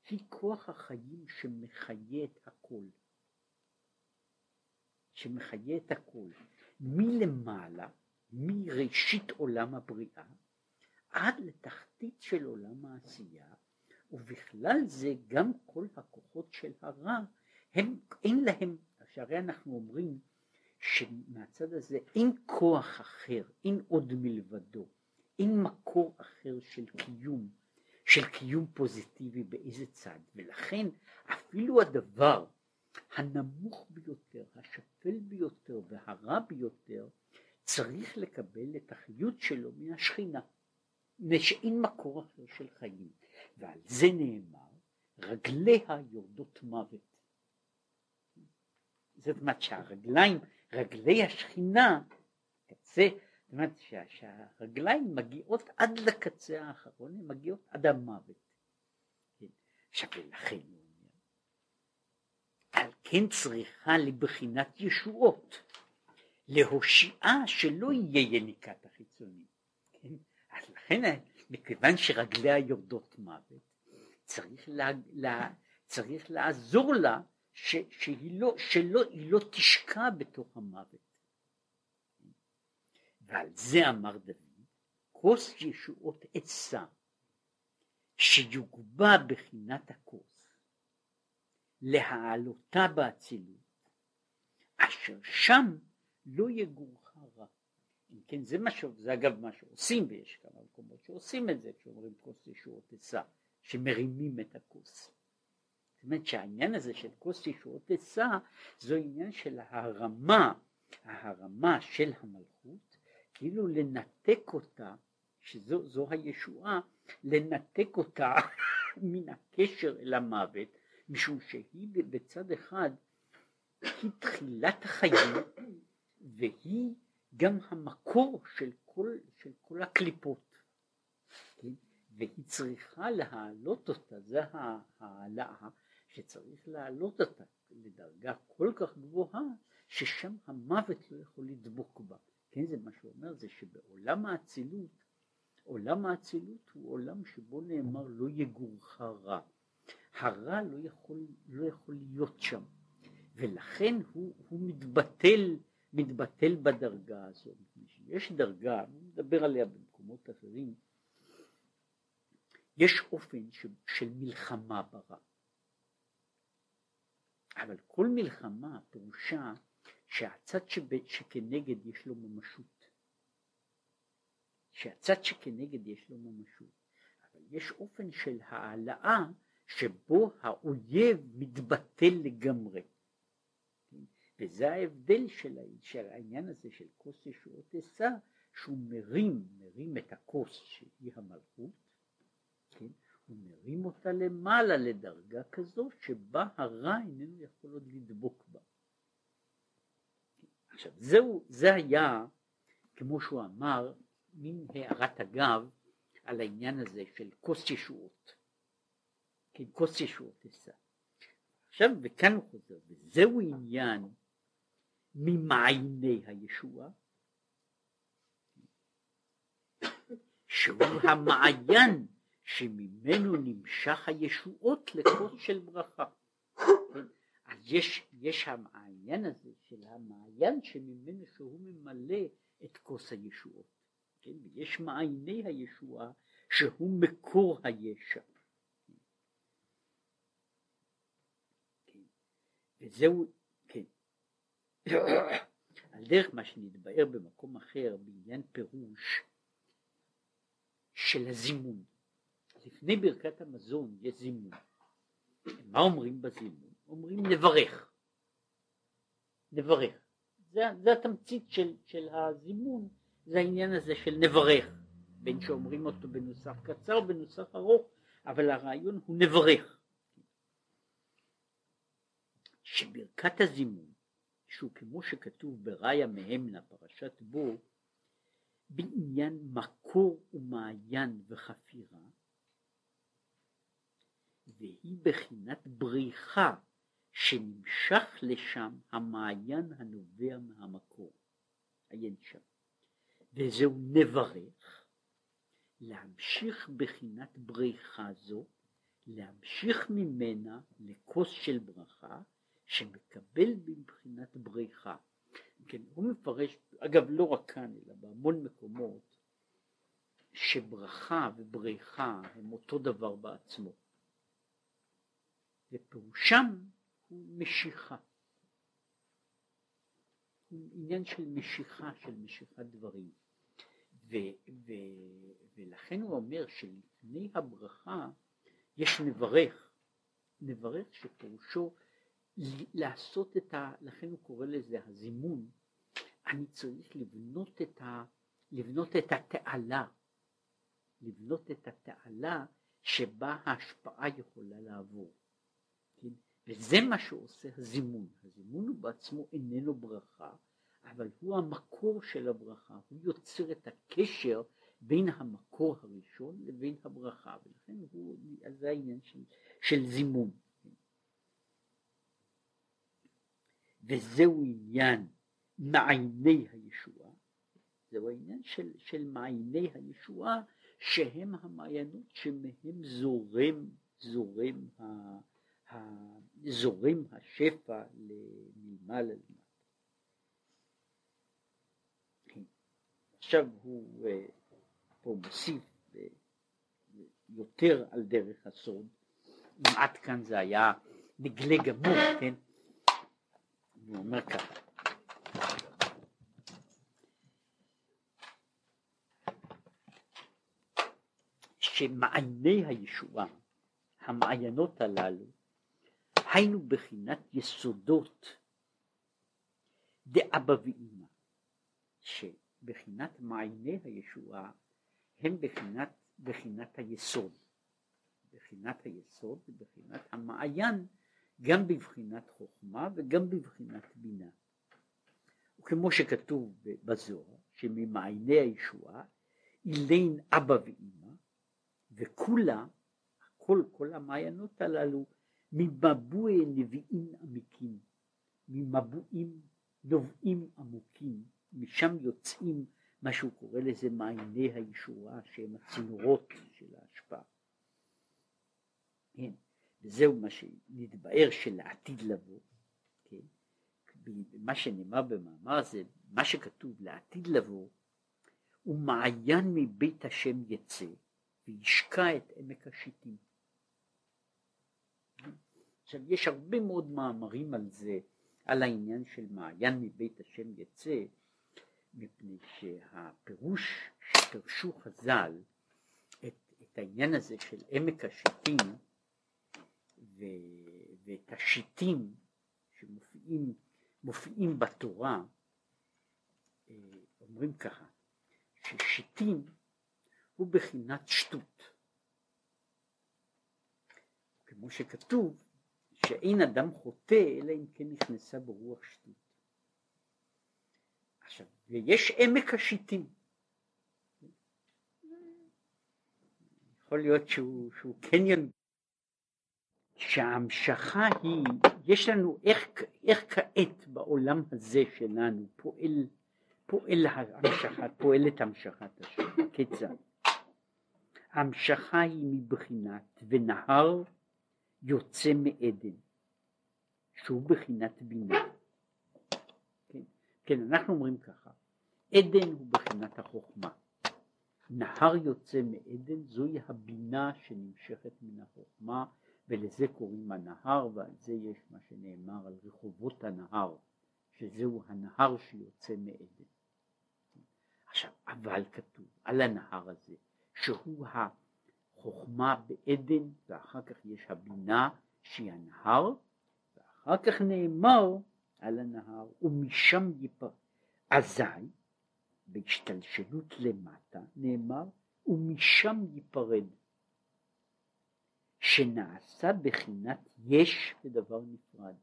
היא כוח החיים שמחיה את הכל. שמחיה את הכל. מלמעלה, מראשית עולם הבריאה, עד לתחתית של עולם העשייה, ובכלל זה גם כל הכוחות של הרע, הם, אין להם, שהרי אנחנו אומרים שמהצד הזה אין כוח אחר, אין עוד מלבדו. אין מקור אחר של קיום, של קיום פוזיטיבי באיזה צד, ולכן אפילו הדבר הנמוך ביותר, השפל ביותר והרע ביותר, צריך לקבל את החיות שלו מהשכינה, מפני שאין מקור אחר של חיים, ועל זה נאמר, רגליה יורדות מוות. זאת אומרת שהרגליים, רגלי השכינה, קצה זאת אומרת שה, שהרגליים מגיעות עד לקצה האחרון, הן מגיעות עד המוות. כן. עכשיו ולכן על כן צריכה לבחינת ישועות, להושיעה שלא יהיה יניקת החיצונים. כן? אז לכן מכיוון שרגליה יורדות מוות, צריך, לה, לה, צריך לעזור לה ש, שהיא לא, שלא לא תשקע בתוך המוות. ועל זה אמר דוד, כוס ישועות עצה שיוגבה בחינת הכוס, להעלותה באצילות, אשר שם לא יגורך רע. אם כן, זה מה ש... זה אגב מה שעושים, ויש כמה מקומות שעושים את זה, כשאומרים כוס ישועות עצה, שמרימים את הכוס. זאת אומרת שהעניין הזה של כוס ישועות עצה, זו עניין של ההרמה, ההרמה של המלכות, כאילו לנתק אותה, שזו הישועה, לנתק אותה מן הקשר אל המוות, משום שהיא בצד אחד היא תחילת החיים והיא גם המקור של כל, של כל הקליפות. כן? והיא צריכה להעלות אותה, זה העלאה שצריך להעלות אותה לדרגה כל כך גבוהה ששם המוות לא יכול לדבוק בה. כן, זה מה שהוא אומר, זה שבעולם האצילות, עולם האצילות הוא עולם שבו נאמר לא יגורך רע. הרע לא יכול, לא יכול להיות שם, ולכן הוא, הוא מתבטל, מתבטל בדרגה הזאת. יש דרגה, אני מדבר עליה במקומות אחרים, יש אופן ש, של מלחמה ברע. אבל כל מלחמה פירושה שהצד שב, שכנגד יש לו ממשות. שהצד שכנגד יש לו ממשות. אבל יש אופן של העלאה שבו האויב מתבטל לגמרי. וזה ההבדל של, העניין הזה של כוס ישועות עשה, שהוא מרים, מרים את הכוס שהיא המלכות, כן? הוא מרים אותה למעלה לדרגה כזו שבה הרע איננו יכול עוד לדבוק בה. עכשיו זהו, זה היה, כמו שהוא אמר, מין הערת אגב על העניין הזה של כוס ישועות. כן, כוס ישועות עשה. עכשיו, וכאן הוא חוזר, וזהו עניין ממעייני הישועה, שהוא המעיין שממנו נמשך הישועות לכוס של ברכה. אז יש, יש העניין הזה של המעיין שממנו שהוא ממלא את כוס הישועות. כן? ויש מעייני הישועה שהוא מקור הישע. כן? וזהו, כן. על דרך מה שנתבאר במקום אחר בעניין פירוש של הזימון. לפני ברכת המזון יש זימון. מה אומרים בזימון? אומרים נברך. נברך. זה, זה התמצית של, של הזימון, זה העניין הזה של נברך. בין שאומרים אותו בנוסח קצר בנוסח ארוך, אבל הרעיון הוא נברך. שברכת הזימון, שהוא כמו שכתוב בראיה מהמנה, פרשת בו, בעניין מקור ומעיין וחפירה, והיא בחינת בריחה שנמשך לשם המעיין הנובע מהמקור, עיין שם. וזהו נברך להמשיך בחינת בריחה זו, להמשיך ממנה לכוס של ברכה שמקבל מבחינת בריחה. כן, הוא מפרש, אגב לא רק כאן אלא בהמון מקומות, שברכה ובריחה הם אותו דבר בעצמו. ופירושם הוא משיכה. הוא עניין של משיכה, של משיכת דברים. ו, ו, ולכן הוא אומר שלפני הברכה יש נברך, נברך שפירושו לעשות את ה... לכן הוא קורא לזה הזימון. אני צריך לבנות את, ה, לבנות את התעלה, לבנות את התעלה שבה ההשפעה יכולה לעבור. וזה מה שעושה הזימון. הזימון הוא בעצמו איננו ברכה, אבל הוא המקור של הברכה, הוא יוצר את הקשר בין המקור הראשון לבין הברכה, ולכן הוא, זה העניין של, של זימון. וזהו עניין מעייני הישועה, זהו העניין של, של מעייני הישועה שהם המעיינות שמהם זורם, זורם, ה, זורם השפע מלמעלה למטה. עכשיו הוא אה, פה מוסיף אה, יותר על דרך הסוד, אם עד כאן זה היה נגלה גמור, כן? הוא אומר ככה שמעייני הישועה, המעיינות הללו, היינו בחינת יסודות דאבא ואימא, שבחינת מעייני הישועה הם בחינת, בחינת היסוד. בחינת היסוד, בחינת המעיין גם בבחינת חוכמה וגם בבחינת בינה. וכמו שכתוב בזוהר, שממעייני הישועה אילין אבא ואימא, וכולה, כל, כל המעיינות הללו, ממבועי נביאים עמיקים, ממבואים נובעים עמוקים, משם יוצאים מה שהוא קורא לזה מעייני הישועה, שהם הצינורות של ההשפעה. כן. וזהו מה שנתבאר שלעתיד לבוא, כן? מה שנאמר במאמר הזה, מה שכתוב לעתיד לבוא, הוא מעיין מבית השם יצא וישקע את עמק השיטים. עכשיו יש הרבה מאוד מאמרים על זה, על העניין של מעיין מבית השם יצא, מפני שהפירוש שפרשו חז"ל את, את העניין הזה של עמק השיטים ו, ואת השיטים שמופיעים מופיעים בתורה, אה, אומרים ככה, ששיטין הוא בחינת שטות. כמו שכתוב, שאין אדם חוטא אלא אם כן נכנסה ברוח שטות. עכשיו, ויש עמק השיטים. יכול להיות שהוא, שהוא קניון, שההמשכה היא, יש לנו איך, איך כעת בעולם הזה שלנו פועל, פועל המשכת, פועלת המשכת השם, כיצד? ההמשכה היא מבחינת ונהר יוצא מעדן, שהוא בחינת בינה. כן, כן, אנחנו אומרים ככה, עדן הוא בחינת החוכמה. נהר יוצא מעדן זוהי הבינה שנמשכת מן החוכמה ולזה קוראים הנהר ועל זה יש מה שנאמר על רחובות הנהר שזהו הנהר שיוצא מעדן. עכשיו אבל כתוב על הנהר הזה שהוא החוכמה בעדן ואחר כך יש הבינה שהיא הנהר ואחר כך נאמר על הנהר ומשם ייפר אזי בהשתלשלות למטה נאמר ומשם ייפרד שנעשה בחינת יש ודבר נפרד.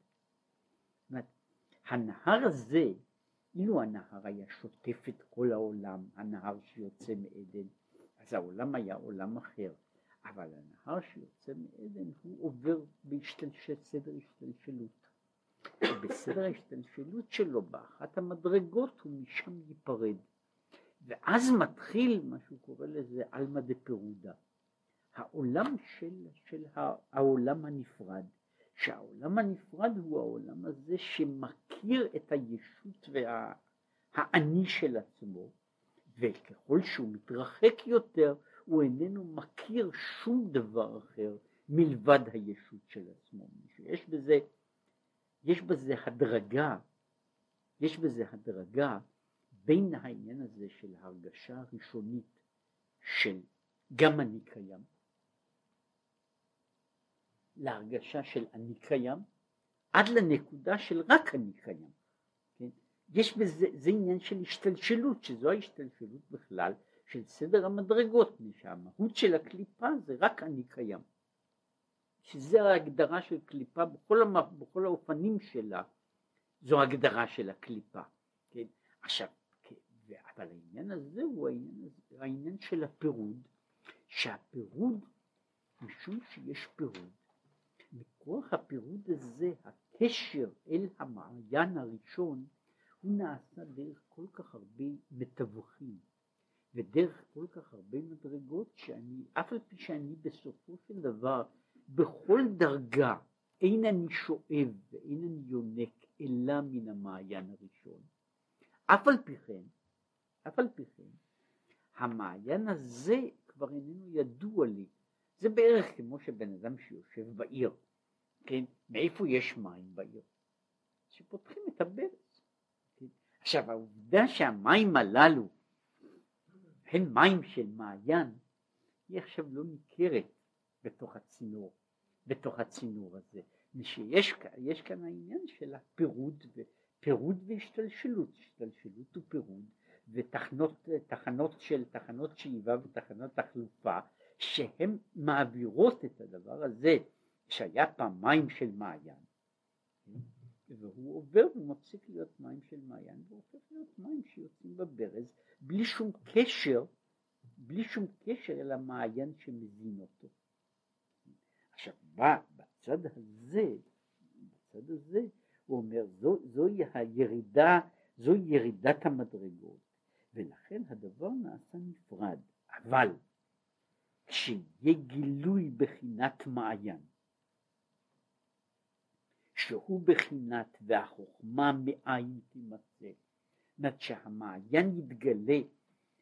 הנהר הזה, אילו הנהר היה שוטף את כל העולם, הנהר שיוצא מעדן, אז העולם היה עולם אחר. אבל הנהר שיוצא מעדן הוא עובר בהשתלשל, סדר השתלשלות. ובסדר ההשתלשלות שלו, באחת המדרגות, הוא משם ייפרד. ואז מתחיל מה שהוא קורא לזה עלמא דפירודה. העולם של, של העולם הנפרד, שהעולם הנפרד הוא העולם הזה שמכיר את הישות והאני וה, של עצמו, וככל שהוא מתרחק יותר הוא איננו מכיר שום דבר אחר מלבד הישות של עצמו. יש בזה, יש בזה הדרגה, יש בזה הדרגה בין העניין הזה של הרגשה הראשונית של גם אני קיים, להרגשה של אני קיים, עד לנקודה של רק אני קיים. כן? יש בזה, זה עניין של השתלשלות, שזו ההשתלשלות בכלל של סדר המדרגות, שהמהות של הקליפה זה רק אני קיים. שזה ההגדרה של קליפה בכל, המ... בכל האופנים שלה, זו הגדרה של הקליפה. כן? עכשיו, אבל העניין הזה הוא העניין, העניין של הפירוד, שהפירוד, משום שיש פירוד, מכוח הפירוד הזה, הקשר אל המעיין הראשון, הוא נעשה דרך כל כך הרבה מתווכים, ודרך כל כך הרבה מדרגות, שאני, אף על פי שאני בסופו של דבר, בכל דרגה, אין אני שואב ואין אני יונק אלא מן המעיין הראשון. אף על פי כן, אף על פי כן, המעיין הזה כבר איננו ידוע לי. זה בערך כמו שבן אדם שיושב בעיר, כן? מאיפה יש מים בעיר? שפותחים את הברז. כן? עכשיו העובדה שהמים הללו הם מים של מעיין, היא עכשיו לא ניכרת בתוך הצינור, בתוך הצינור הזה. שיש יש כאן העניין של הפירוד, פירוד והשתלשלות, השתלשלות ופירוד, ותחנות תחנות של תחנות שאיבה ותחנות תחלופה שהן מעבירות את הדבר הזה שהיה פעם מים של מעיין והוא עובר ומפסיק להיות מים של מעיין והופך להיות מים שיוצאים בברז בלי שום קשר בלי שום קשר אל המעיין שמזין אותו. עכשיו בצד הזה בצד הזה הוא אומר זו, זוהי הירידה זוהי ירידת המדרגות ולכן הדבר נעשה נפרד, אבל כשיהיה גילוי בחינת מעיין, שהוא בחינת והחוכמה מאין תימצא, זאת שהמעיין יתגלה,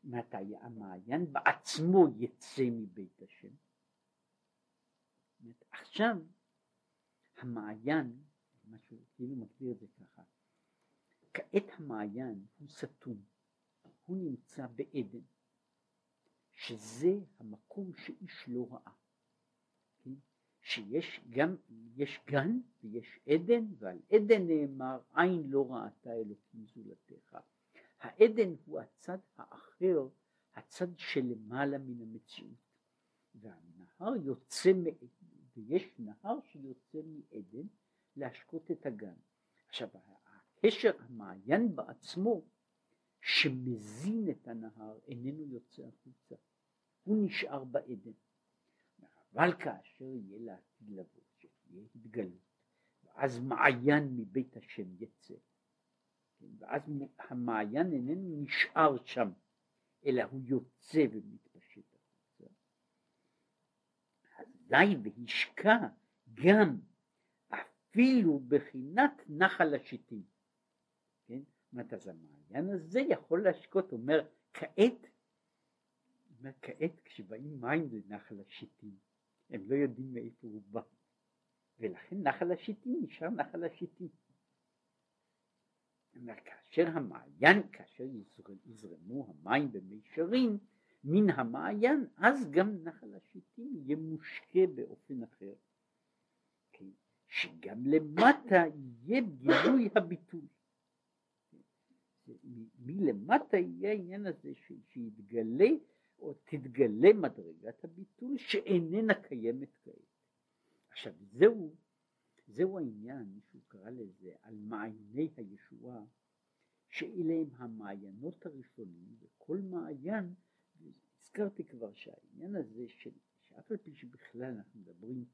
מתי המעיין בעצמו יצא מבית השם. עכשיו המעיין, משהו כאילו מגדיר את זה ככה, כעת המעיין הוא סתום. הוא נמצא בעדן, שזה המקום שאיש לא ראה? שיש גם, יש גן ויש עדן, ועל עדן נאמר עין לא ראתה אלוקים זולתך. העדן הוא הצד האחר, הצד שלמעלה מן המציאות. והנהר יוצא, ויש נהר שיוצא מעדן להשקות את הגן. עכשיו הקשר המעיין בעצמו שמזין את הנהר איננו יוצא החוצה, הוא נשאר בעדן. אבל כאשר יהיה לעתיד לבוא, שתהיה התגלות, ואז מעיין מבית השם יצא, כן, ואז המעיין איננו נשאר שם, אלא הוא יוצא ומתפשט החוצה. אזי והשקע גם אפילו בחינת נחל השיטים. כן? אומרת, אז המעיין הזה יכול להשקות, אומר, כעת, אומר, כעת כשבאים מים לנחל השיטים, הם לא יודעים מאיפה הוא בא. ולכן נחל השיטים נשאר נחל השיטים. אומר, כאשר המעיין, כאשר יזרמו המים במישרים מן המעיין, אז גם נחל השיטים יהיה מושקה באופן אחר. כן? שגם למטה יהיה גילוי הביטוי. מלמטה יהיה העניין הזה שיתגלה או תתגלה מדרגת הביטול שאיננה קיימת כעת. עכשיו זהו, זהו העניין שהוא קרא לזה על מעייני הישועה שאלה הם המעיינות הראשונים וכל מעיין, הזכרתי כבר שהעניין הזה של, שאף על פי שבכלל אנחנו מדברים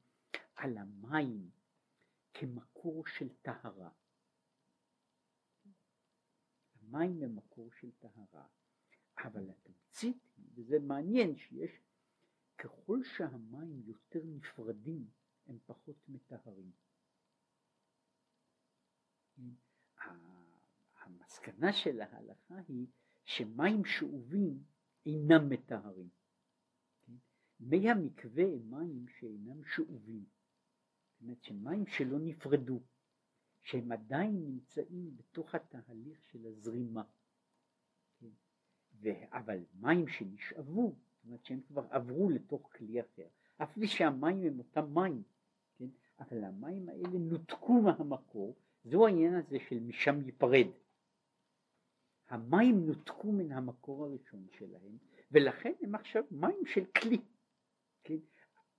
על המים כמקור של טהרה. המים הם מקור של טהרה, אבל התמצית היא, וזה מעניין שיש, ככל שהמים יותר נפרדים הם פחות מטהרים. המסקנה של ההלכה היא שמים שאובים אינם מטהרים. מי המקווה הם מים שאינם שאובים. זאת אומרת שמים שלא נפרדו, שהם עדיין נמצאים בתוך התהליך של הזרימה. ו... אבל מים שנשאבו, זאת אומרת שהם כבר עברו לתוך כלי אחר, אף לי שהמים הם אותם מים, כן? אבל המים האלה נותקו מהמקור, זו העניין הזה של משם ייפרד. המים נותקו מן המקור הראשון שלהם, ולכן הם עכשיו מים של כלי. כן?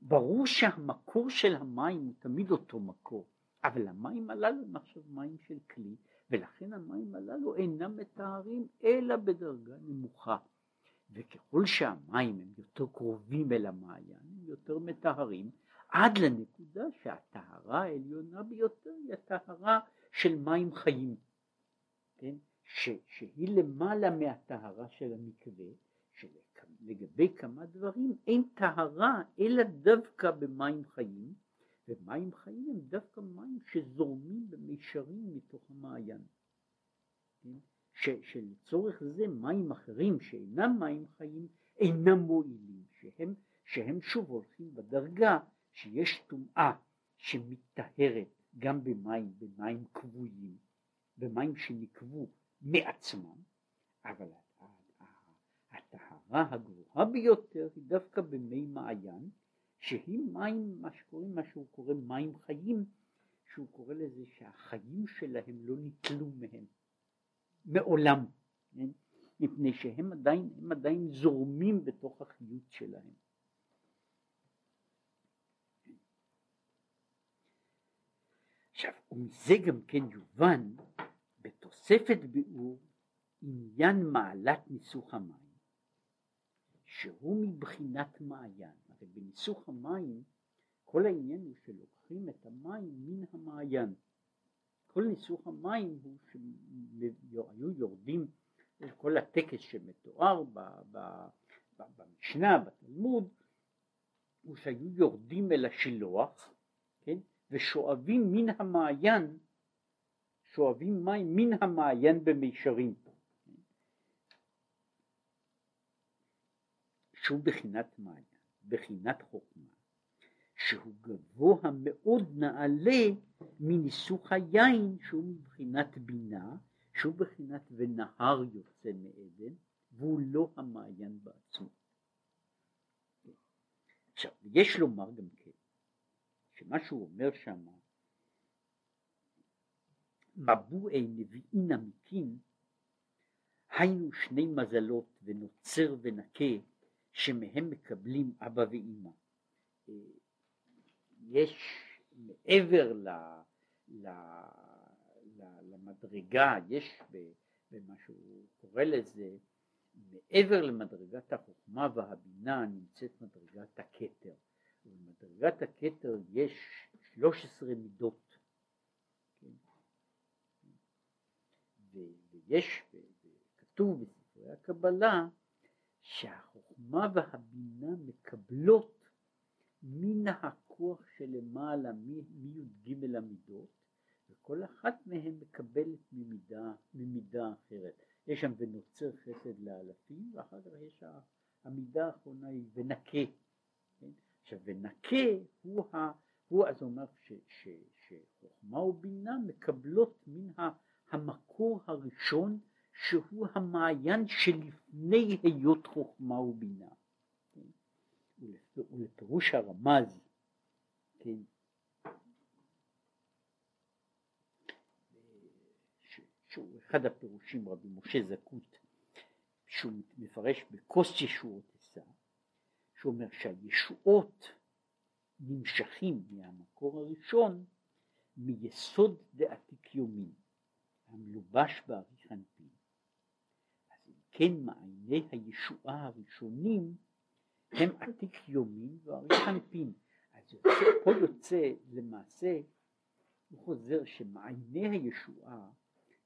ברור שהמקור של המים הוא תמיד אותו מקור, אבל המים הללו הם עכשיו מים של כלי, ולכן המים הללו אינם מטהרים אלא בדרגה נמוכה. וככל שהמים הם יותר קרובים אל המעיין, הם יותר מטהרים, עד לנקודה שהטהרה העליונה ביותר היא הטהרה של מים חיים, כן? ש, שהיא למעלה מהטהרה של המקווה, שלגבי כמה דברים אין טהרה אלא דווקא במים חיים, ומים חיים הם דווקא מים שזורמים במישרים מתוך המעיין. כן? ש, שלצורך זה מים אחרים שאינם מים חיים אינם מועילים, שהם, שהם שוב הולכים בדרגה שיש טומאה שמטהרת גם במים, במים קבועים, במים שנקבו מעצמם, אבל הטהרה הגבוהה ביותר היא דווקא במי מעיין, שהיא מים, מה שקוראים, מה שהוא קורא מים חיים, שהוא קורא לזה שהחיים שלהם לא ניטלו מהם מעולם, כן? מפני שהם עדיין, הם עדיין זורמים בתוך החיות שלהם. עכשיו, ומזה גם כן יובן בתוספת ביאור עניין מעלת ניסוך המים, שהוא מבחינת מעיין. בניסוך המים כל העניין הוא שלוקחים את המים מן המעיין. כל ניסוך המים הוא שהיו יורדים, כל הטקס שמתואר ב, ב, ב, במשנה, בתלמוד, הוא שהיו יורדים אל השילוח, כן, ושואבים מן המעיין, שואבים מים מן המעיין במישרים. שהוא בחינת מעיין, בחינת חוכמה, שהוא גבוה מאוד נעלה מניסוך היין שהוא מבחינת בינה, שהוא בחינת ונהר יוצא מעדן, והוא לא המעיין בעצמו. עכשיו, יש לומר גם כן, מה שהוא אומר שם, מבועי נביאין אמיתין, היינו שני מזלות ונוצר ונקה שמהם מקבלים אבא ואימא. אה, יש מעבר ל, ל, ל, למדרגה, יש במה שהוא קורא לזה, מעבר למדרגת החוכמה והבינה נמצאת מדרגת הכתר. ובמדרגת הכתר יש 13 מידות. כן? ויש, כתוב בספרי הקבלה, שהחוכמה והבינה מקבלות מן הכוח שלמעלה, מי"ג המידות, וכל אחת מהן מקבלת ממידה, ממידה אחרת. יש שם ונוצר חסד לאלפים, ואחר כך יש המידה האחרונה היא ונקה. כן? עכשיו ונקה הוא, ה, הוא אז אומר ש, ש, שחוכמה ובינה מקבלות מן המקור הראשון שהוא המעיין שלפני היות חוכמה ובינה. כן? ולפירוש הרמז, כן, שהוא אחד הפירושים רבי משה זקוט שהוא מפרש בכוס ישועות עשה שהוא אומר שהישועות נמשכים מהמקור הראשון מיסוד דעתיק יומין המלובש באריך אנפין כן מעייני הישועה הראשונים הם עתיק יומין ואריך אנפין אז יוצא, פה יוצא למעשה הוא חוזר שמעייני הישועה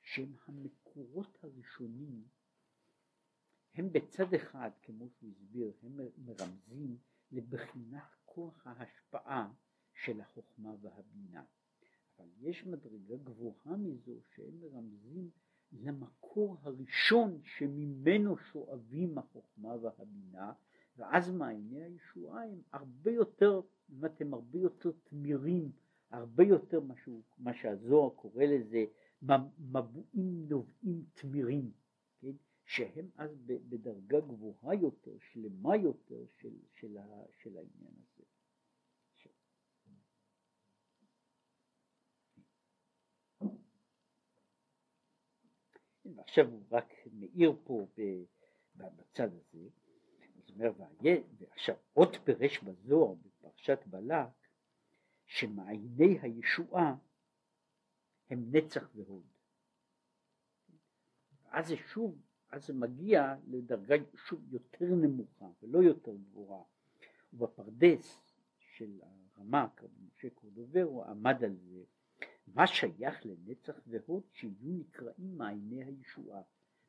שהם המקורות הראשונים, הם בצד אחד, כמו שהוא הסביר, הם מרמזים לבחינת כוח ההשפעה של החוכמה והבינה. אבל יש מדרגה גבוהה מזו שהם מרמזים למקור הראשון שממנו שואבים החוכמה והבינה, ואז מעייני הישועה הם הרבה יותר, זאת הם הרבה יותר תמירים, הרבה יותר מה, שהוא, מה שהזוהר קורא לזה מבועים נובעים תמירים, כן? שהם אז בדרגה גבוהה יותר, שלמה יותר של, של, ה, של העניין הזה. ועכשיו הוא רק מאיר פה בצד הזה, זאת אומרת, ועכשיו עוד פירש בזוהר בפרשת בלק, שמעייני הישועה הם נצח והוד. אז זה שוב, אז זה מגיע לדרגה שוב יותר נמוכה ולא יותר גבוהה. ובפרדס של הרמ"ק, משה קורדוברו, עמד על זה, מה שייך לנצח והוד שיהיו נקראים מעייני הישועה.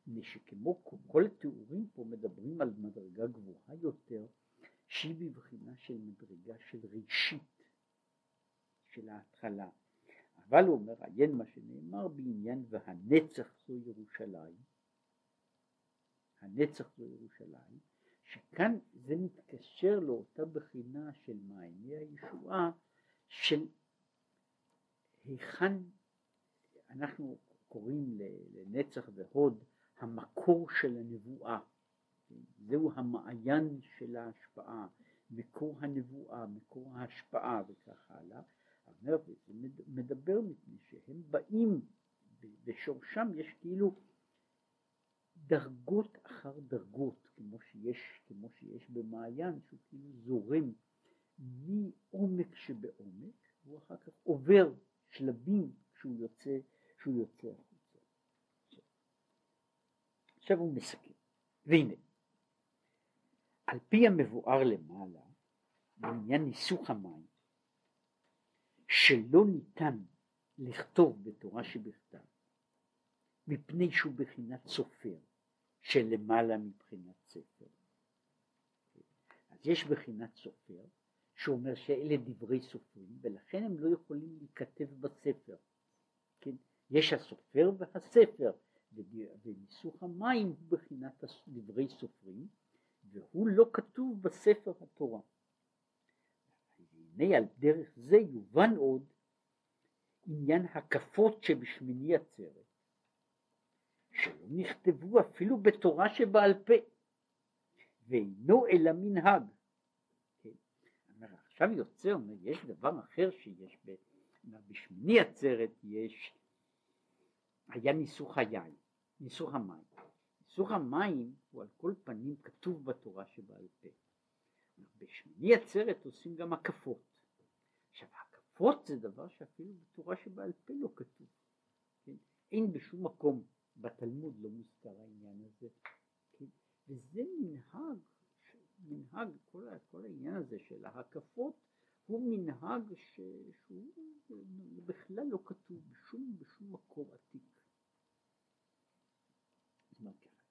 מפני שכמו כל התיאורים פה מדברים על מדרגה גבוהה יותר, שהיא בבחינה של מדרגה של ראשית, של ההתחלה. אבל הוא אומר, עיין מה שנאמר בעניין והנצח זו ירושלים, הנצח זו ירושלים, שכאן זה מתקשר לאותה בחינה של מעייני הישועה של היכן אנחנו קוראים לנצח והוד המקור של הנבואה, זהו המעיין של ההשפעה, מקור הנבואה, מקור ההשפעה וכך הלאה, אומר, מדבר מפני שהם באים, בשורשם יש כאילו דרגות אחר דרגות, כמו שיש, כמו שיש במעיין, שהוא כאילו זורם. מעומק שבעומק, והוא אחר כך עובר שלבים כשהוא יוצא, כשהוא יוצא החוצה. עכשיו הוא מסכם, והנה, על פי המבואר למעלה, בעניין ניסוך המים, שלא ניתן לכתוב בתורה שבכתב, מפני שהוא בחינת סופר, שלמעלה מבחינת ספר. אז יש בחינת סופר, שאומר שאלה דברי סופרים, ולכן הם לא יכולים להיכתב בספר. כן? יש הסופר והספר, וניסוך המים הוא בחינת דברי סופרים, והוא לא כתוב בספר התורה. והנה על דרך זה יובן עוד עניין הקפות שבשמיני עצרת, שלא נכתבו אפילו בתורה שבעל פה, ואינו אלא מנהג. עכשיו יוצא, אומר, יש דבר אחר שיש, ב, בשמיני עצרת יש, היה ניסוך היין, ניסוך המים. ניסוך המים הוא על כל פנים כתוב בתורה שבעל פה. בשמיני עצרת עושים גם הקפות. עכשיו הקפות זה דבר שאפילו בתורה שבעל פה לא כתוב. כן? אין בשום מקום בתלמוד לא מוזכר העניין הזה. כן? וזה מנהג, מנהג כל, כל העניין הזה של ההקפות הוא מנהג ש, שהוא בכלל לא כתוב בשום, בשום מקור עתיק.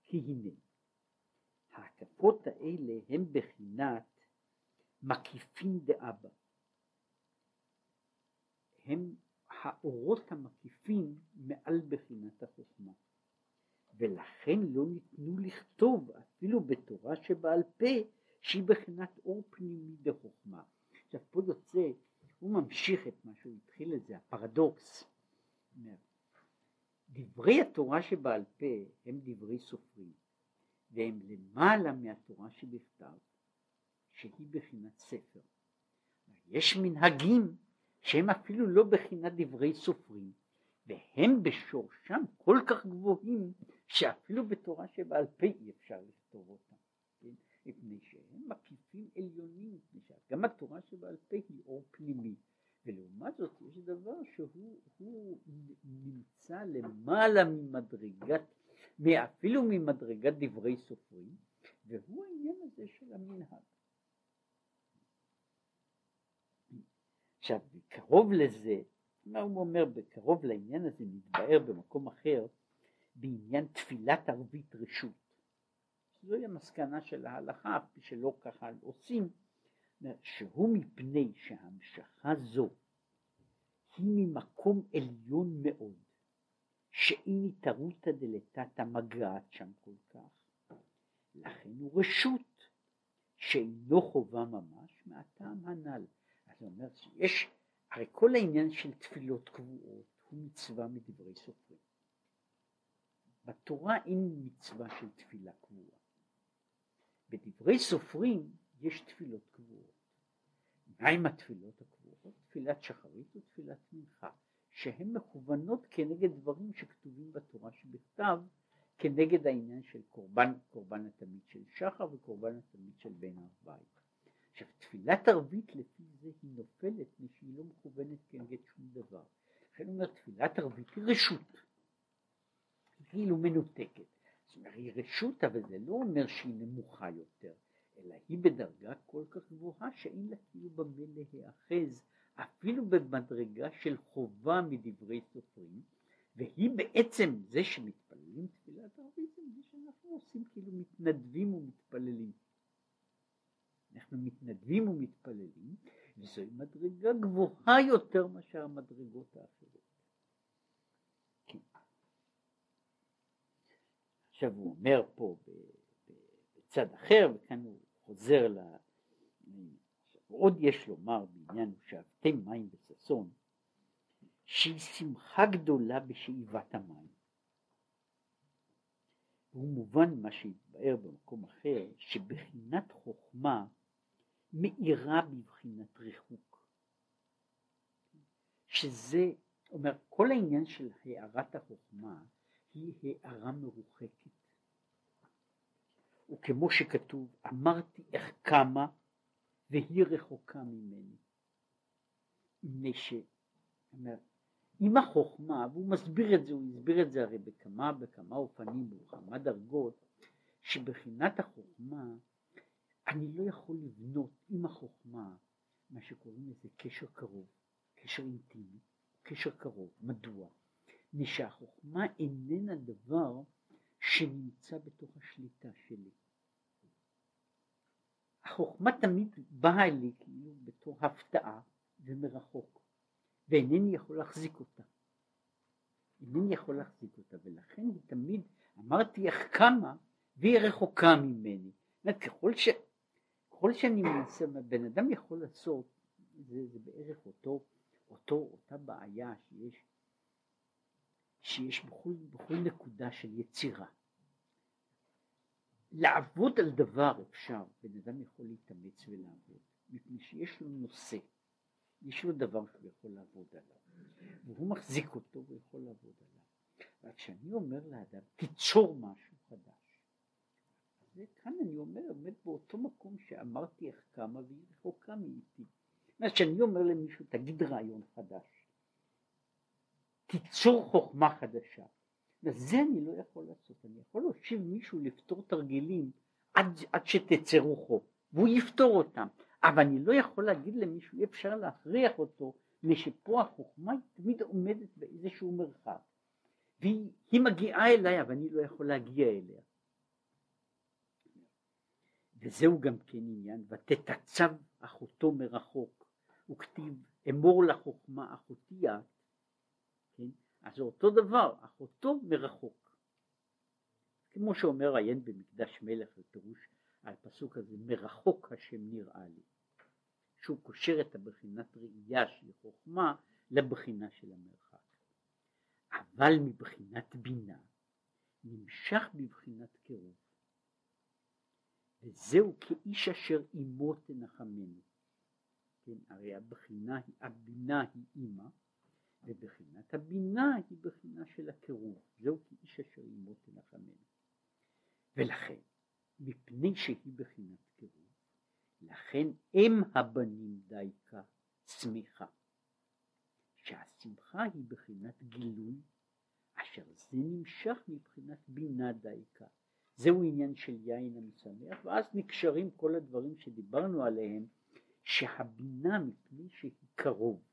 כי הנה ההקפות האלה הם בחינת מקיפין דאבא. הם האורות המקיפים מעל בחינת החוכמה. ולכן לא ניתנו לכתוב אפילו בתורה שבעל פה שהיא בחינת אור פנימי דחוכמה. עכשיו פה יוצא, הוא ממשיך את מה שהוא התחיל לזה, הפרדוקס. דברי התורה שבעל פה הם דברי סופרים, והם למעלה מהתורה שבכתב, שהיא בחינת ספר. יש מנהגים שהם אפילו לא בחינת דברי סופרים, והם בשורשם כל כך גבוהים, שאפילו בתורה שבעל פה אי אפשר לכתוב אותם. מפני שהם מקיפים עליונים, מפני שגם התורה שבעל פה היא אור פנימי. ולעומת זאת יש דבר שהוא נמצא למעלה ממדרגת, אפילו ממדרגת דברי סופרים, והוא העניין הזה של המנהג. עכשיו, קרוב לזה, מה הוא אומר, בקרוב לעניין הזה מתבאר במקום אחר, בעניין תפילת ערבית רשות. זוהי המסקנה של ההלכה, שלא ככה עושים, שהוא מפני שהמשכה זו היא ממקום עליון מאוד, שאין התערותא דלתתא מגעת שם כל כך, לכן הוא רשות שאינו חובה ממש מהטעם הנ"ל. זאת אומרת שיש, הרי כל העניין של תפילות קבועות הוא מצווה מדברי סופרים. בתורה אין מצווה של תפילה קבועה. בדברי סופרים יש תפילות קבועות. מהם התפילות הקבועות? תפילת שחרית ותפילת מנחה, שהן מכוונות כנגד דברים שכתובים בתורה שבכתב, כנגד העניין של קורבן, קורבן התמיד של שחר וקורבן התמיד של בן ארבעי. עכשיו תפילת ערבית לפי זה היא נופלת משהיא לא מכוונת כנגד שום דבר. לכן אומר תפילת ערבית היא רשות, היא כאילו מנותקת. היא רשות אבל זה לא אומר שהיא נמוכה יותר, אלא היא בדרגה כל כך גבוהה שאין לה כאילו במה להיאחז אפילו במדרגה של חובה מדברי סופרים והיא בעצם זה שמתפללים תפילת ערבית זה שאנחנו עושים כאילו מתנדבים ומתפללים אנחנו מתנדבים ומתפללים, וזוהי מדרגה גבוהה יותר מאשר המדרגות האחרות. עכשיו הוא אומר פה בצד אחר, וכאן הוא חוזר ל... עוד יש לומר בעניין שאבתם מים וששון, שהיא שמחה גדולה בשאיבת המים. והוא מובן ממה שהתבאר במקום אחר, שבחינת חוכמה מאירה בבחינת ריחוק. שזה, אומר, כל העניין של הארת החוכמה היא הארה מרוחקת. וכמו שכתוב, אמרתי איך קמה והיא רחוקה ממני. מפני ש... עם החוכמה, והוא מסביר את זה, הוא הסביר את זה הרי בכמה בכמה אופנים, בכמה דרגות, שבחינת החוכמה אני לא יכול לבנות עם החוכמה מה שקוראים לזה קשר קרוב, קשר אינטימי, קשר קרוב. מדוע? מפני שהחוכמה איננה דבר שנמצא בתוך השליטה שלי. החוכמה תמיד באה לי כאילו בתור הפתעה ומרחוק, ואינני יכול להחזיק אותה. אינני יכול להחזיק אותה, ולכן היא תמיד, אמרתי איך קמה, והיא רחוקה ממני. זאת ככל ש... ככל שאני מנסה, בן אדם יכול לעשות, זה, זה בערך אותו, אותו, אותה בעיה שיש, שיש בכל, בכל נקודה של יצירה. לעבוד על דבר אפשר, בן אדם יכול להתאמץ ולעבוד, מפני שיש לו נושא, יש לו דבר שהוא יכול לעבוד עליו, והוא מחזיק אותו והוא יכול לעבוד עליו. רק כשאני אומר לאדם, תיצור משהו חדש, וכאן אני אומר, עומד באותו מקום שאמרתי איך כמה והיא רחוקה מאיתי. זאת אומרת, כשאני אומר למישהו, תגיד רעיון חדש, תיצור חוכמה חדשה, זה אני לא יכול לעשות, אני יכול להושיב מישהו לפתור תרגילים עד, עד שתצא רוחו, והוא יפתור אותם, אבל אני לא יכול להגיד למישהו, אי אפשר להכריח אותו, משפה החוכמה היא תמיד עומדת באיזשהו מרחב, והיא מגיעה אליי, אבל אני לא יכול להגיע אליה. וזהו גם כן עניין, ותתצב אחותו מרחוק, וכתיב אמור לחוכמה אחותי את? אז זה אותו דבר, אחותו מרחוק. כמו שאומר עיין במקדש מלך בפירוש על פסוק הזה, מרחוק השם נראה לי. שהוא קושר את הבחינת ראייה של חוכמה לבחינה של המרחק. אבל מבחינת בינה נמשך בבחינת קירוב. וזהו כאיש אשר עמו תנחמנו. כן, הרי הבחינה, הבינה היא אימא, ובחינת הבינה היא בחינה של הקירוב. זהו כאיש אשר עמו תנחמנו. ולכן, מפני שהיא בחינת קירוב, לכן אם הבנים דייקה צמיחה. שהשמחה היא בחינת גילוי, אשר זה נמשך מבחינת בינה דייקה. זהו עניין של יין המשמח, ואז נקשרים כל הדברים שדיברנו עליהם, שהבינה מפני שהיא קרוב,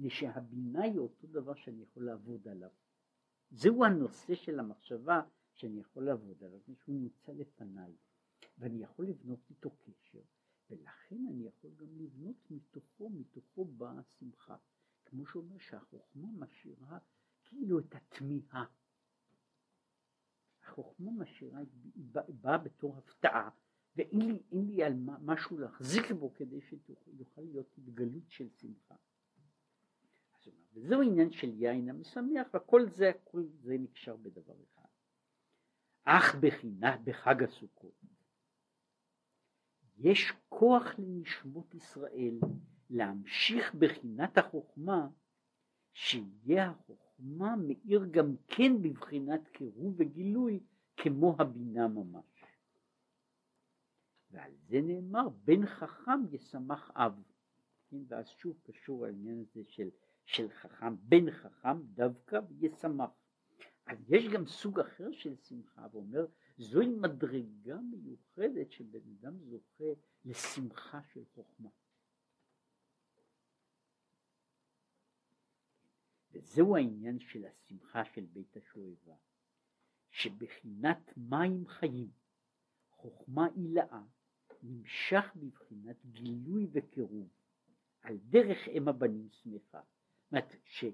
מפני שהבינה היא אותו דבר שאני יכול לעבוד עליו. זהו הנושא של המחשבה שאני יכול לעבוד עליו, מפני שהוא נמצא לפניי, ואני יכול לבנות איתו קשר, ולכן אני יכול גם לבנות מתוכו, מתוכו באה השמחה. כמו שאומר שהחוכמה משאירה כאילו את התמיהה. החוכמה משאירה, היא באה בתור הפתעה, ואין לי, לי על מה, משהו להחזיק בו כדי שיוכל להיות התגלות של שמחה. וזהו עניין של יין המשמח, וכל זה, הכל זה נקשר בדבר אחד. אך בחינה בחג הסוכות יש כוח לנשמות ישראל להמשיך בחינת החוכמה, שיהיה החוכמה מאיר גם כן בבחינת קירוב וגילוי כמו הבינה ממש. ועל זה נאמר בן חכם ישמח אב. כן, ואז שוב קשור העניין הזה של, של חכם, בן חכם דווקא וישמח. אז יש גם סוג אחר של שמחה, ואומר זוהי מדרגה מיוחדת שבן אדם זוכה לשמחה של חוכמה. וזהו העניין של השמחה של בית השואבה, שבחינת מים חיים, חוכמה עילאה, נמשך בבחינת גילוי וקירוב, על דרך אם הבנים שמחה. אומרת, ש,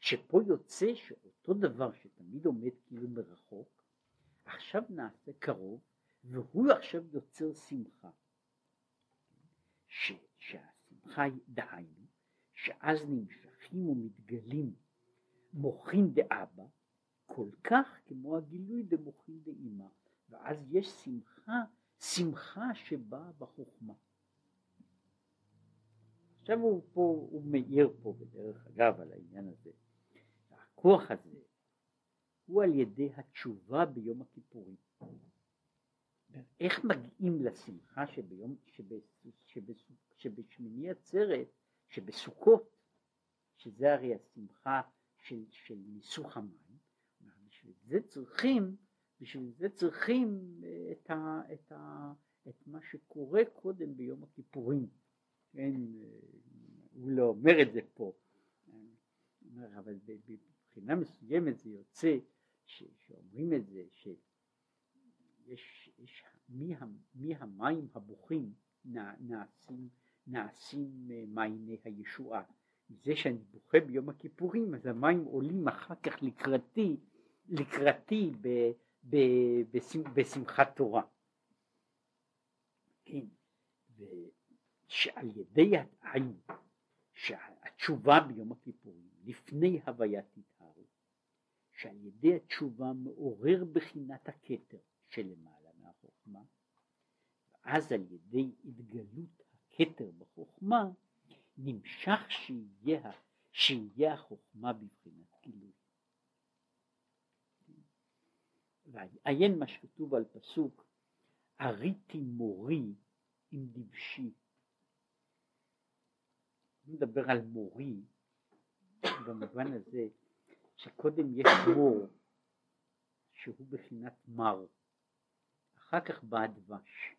שפה יוצא שאותו דבר שתמיד עומד כאילו מרחוק, עכשיו נעשה קרוב, והוא עכשיו יוצר שמחה. ש, שהשמחה היא דהיינו, שאז נמשכים ומתגלים מוחין דאבא, כל כך כמו הגילוי דמוחין דאמא, ואז יש שמחה, שמחה שבאה בחוכמה. עכשיו הוא פה, הוא מאיר פה בדרך אגב על העניין הזה. הכוח הזה הוא על ידי התשובה ביום הכיפורים. איך מגיעים לשמחה שביום, שבשמיני עצרת, שבסוכות, שזה הרי השמחה של, של ניסוך המים, בשביל זה צריכים, בשביל זה צריכים את, ה, את, ה, את מה שקורה קודם ביום הכיפורים. כן, הוא לא אומר את זה פה, אבל מבחינה מסוימת זה יוצא ש, שאומרים את זה, שיש יש, מהמים הבוכים נעשים, נעשים מעייני הישועה. זה שאני בוכה ביום הכיפורים אז המים עולים אחר כך לקראתי, לקראתי ב, ב, בשמח, בשמחת תורה. כן, ושעל ידי העין, שהתשובה ביום הכיפורים, לפני הוויית התהרות, שעל ידי התשובה מעורר בחינת הכתר שלמעלה מהחוכמה, ואז על ידי התגלות התר בחוכמה, נמשך שיהיה, שיהיה החוכמה בבחינת גילוי. ועיין מה שכתוב על פסוק, הריתי מורי עם דבשי. מדבר על מורי במובן הזה שקודם יש מור שהוא בחינת מר, אחר כך בא הדבש.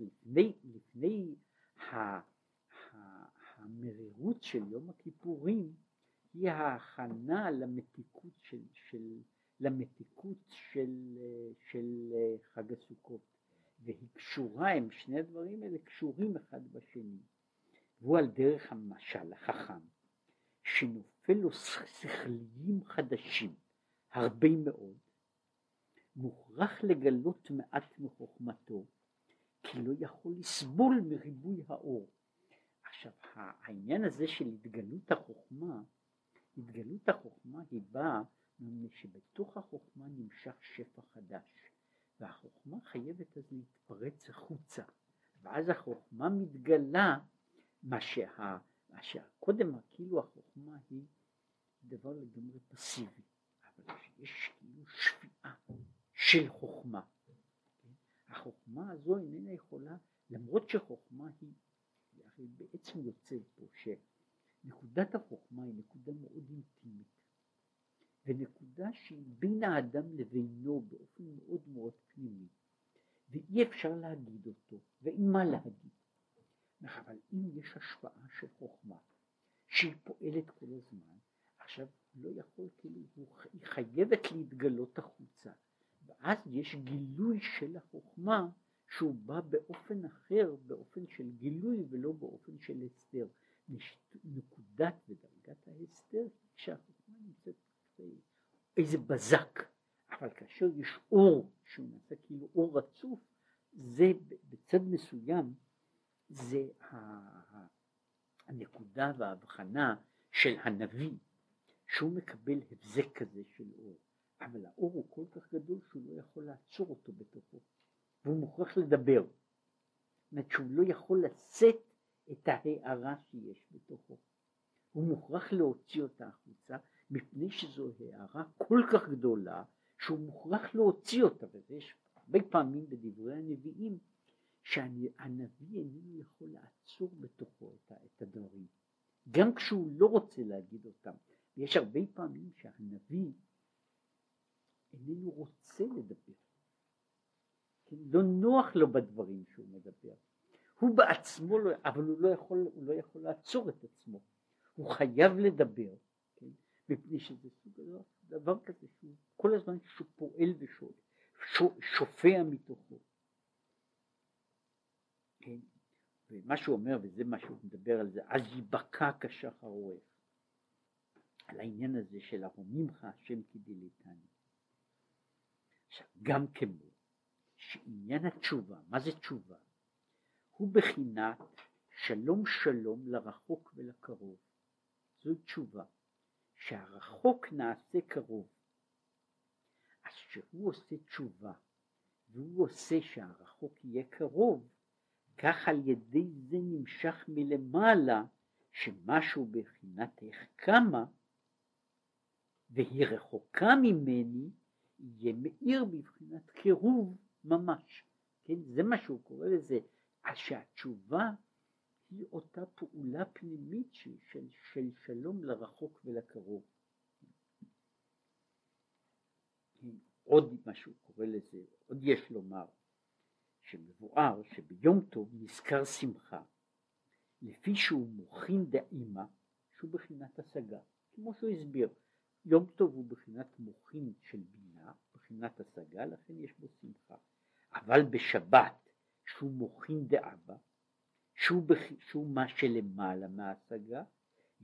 לפני, לפני ה, ה, המרירות של יום הכיפורים היא ההכנה למתיקות של, של, למתיקות של, של חג הסוכות. והיא קשורה, הם שני הדברים האלה קשורים אחד בשני והוא על דרך המשל החכם שנופל לו שכליים חדשים הרבה מאוד מוכרח לגלות מעט מחוכמתו כי לא יכול לסבול מריבוי האור. עכשיו העניין הזה של התגלות החוכמה, התגלות החוכמה היא באה מפני שבתוך החוכמה נמשך שפע חדש והחוכמה חייבת אז להתפרץ החוצה ואז החוכמה מתגלה מה שה... מה שקודם כאילו החוכמה היא דבר לגמרי פסיבי אבל יש כאילו שפיעה של חוכמה החוכמה הזו איננה יכולה למרות שחוכמה היא הרי בעצם יוצא פה שנקודת החוכמה היא נקודה מאוד אינטימית ונקודה שהיא בין האדם לבינו באופן מאוד מאוד פנימי ואי אפשר להגיד אותו ואין מה להגיד אבל אם יש השפעה של חוכמה שהיא פועלת כל הזמן עכשיו לא יכול כאילו היא חייבת להתגלות החוצה ואז יש גילוי של החוכמה שהוא בא באופן אחר, באופן של גילוי ולא באופן של הסתר. נקודת ודרגת ההסתר כשהחוכמה נמצאת איזה בזק, אבל כאשר יש אור שהוא נעשה כאילו אור רצוף, זה בצד מסוים זה הנקודה וההבחנה של הנביא שהוא מקבל הבזק כזה של אור. אבל האור הוא כל כך גדול שהוא לא יכול לעצור אותו בתוכו והוא מוכרח לדבר. זאת שהוא לא יכול לשאת את ההערה שיש בתוכו. הוא מוכרח להוציא אותה החוצה מפני שזו הערה כל כך גדולה שהוא מוכרח להוציא אותה ויש הרבה פעמים בדברי הנביאים שהנביא איננו יכול לעצור בתוכו את הדברים גם כשהוא לא רוצה להגיד אותם. יש הרבה פעמים שהנביא איננו רוצה לדבר. כן? לא נוח לו בדברים שהוא מדבר. הוא בעצמו לא, אבל הוא לא יכול, הוא לא יכול לעצור את עצמו. הוא חייב לדבר, כן? מפני שזה סוג דבר כזה שהוא כל הזמן שהוא פועל ושופע מתוכו. כן? ומה שהוא אומר, וזה מה שהוא מדבר על זה, אז ייבקע כשחר אורך. על העניין הזה של הרומימך השם כדליתני. עכשיו, גם כמו שעניין התשובה, מה זה תשובה? הוא בחינת שלום שלום לרחוק ולקרוב. זו תשובה, שהרחוק נעשה קרוב. אז כשהוא עושה תשובה והוא עושה שהרחוק יהיה קרוב, כך על ידי זה נמשך מלמעלה שמשהו בחינת איך קמה והיא רחוקה ממני יהיה מאיר בבחינת קירוב ממש, כן? זה מה שהוא קורא לזה, שהתשובה היא אותה פעולה פנימית של, של, של שלום לרחוק ולקרוב. כן? עוד מה שהוא קורא לזה, עוד יש לומר, שמבואר שביום טוב נזכר שמחה, לפי שהוא מוכין דאימה, שהוא בחינת השגה, כמו שהוא הסביר, יום טוב הוא בחינת מוחין של בינה, בחינת השגה, לכן יש בו שמחה. אבל בשבת, שהוא מוחין דאבא, שהוא, בח... שהוא מה שלמעלה מההשגה,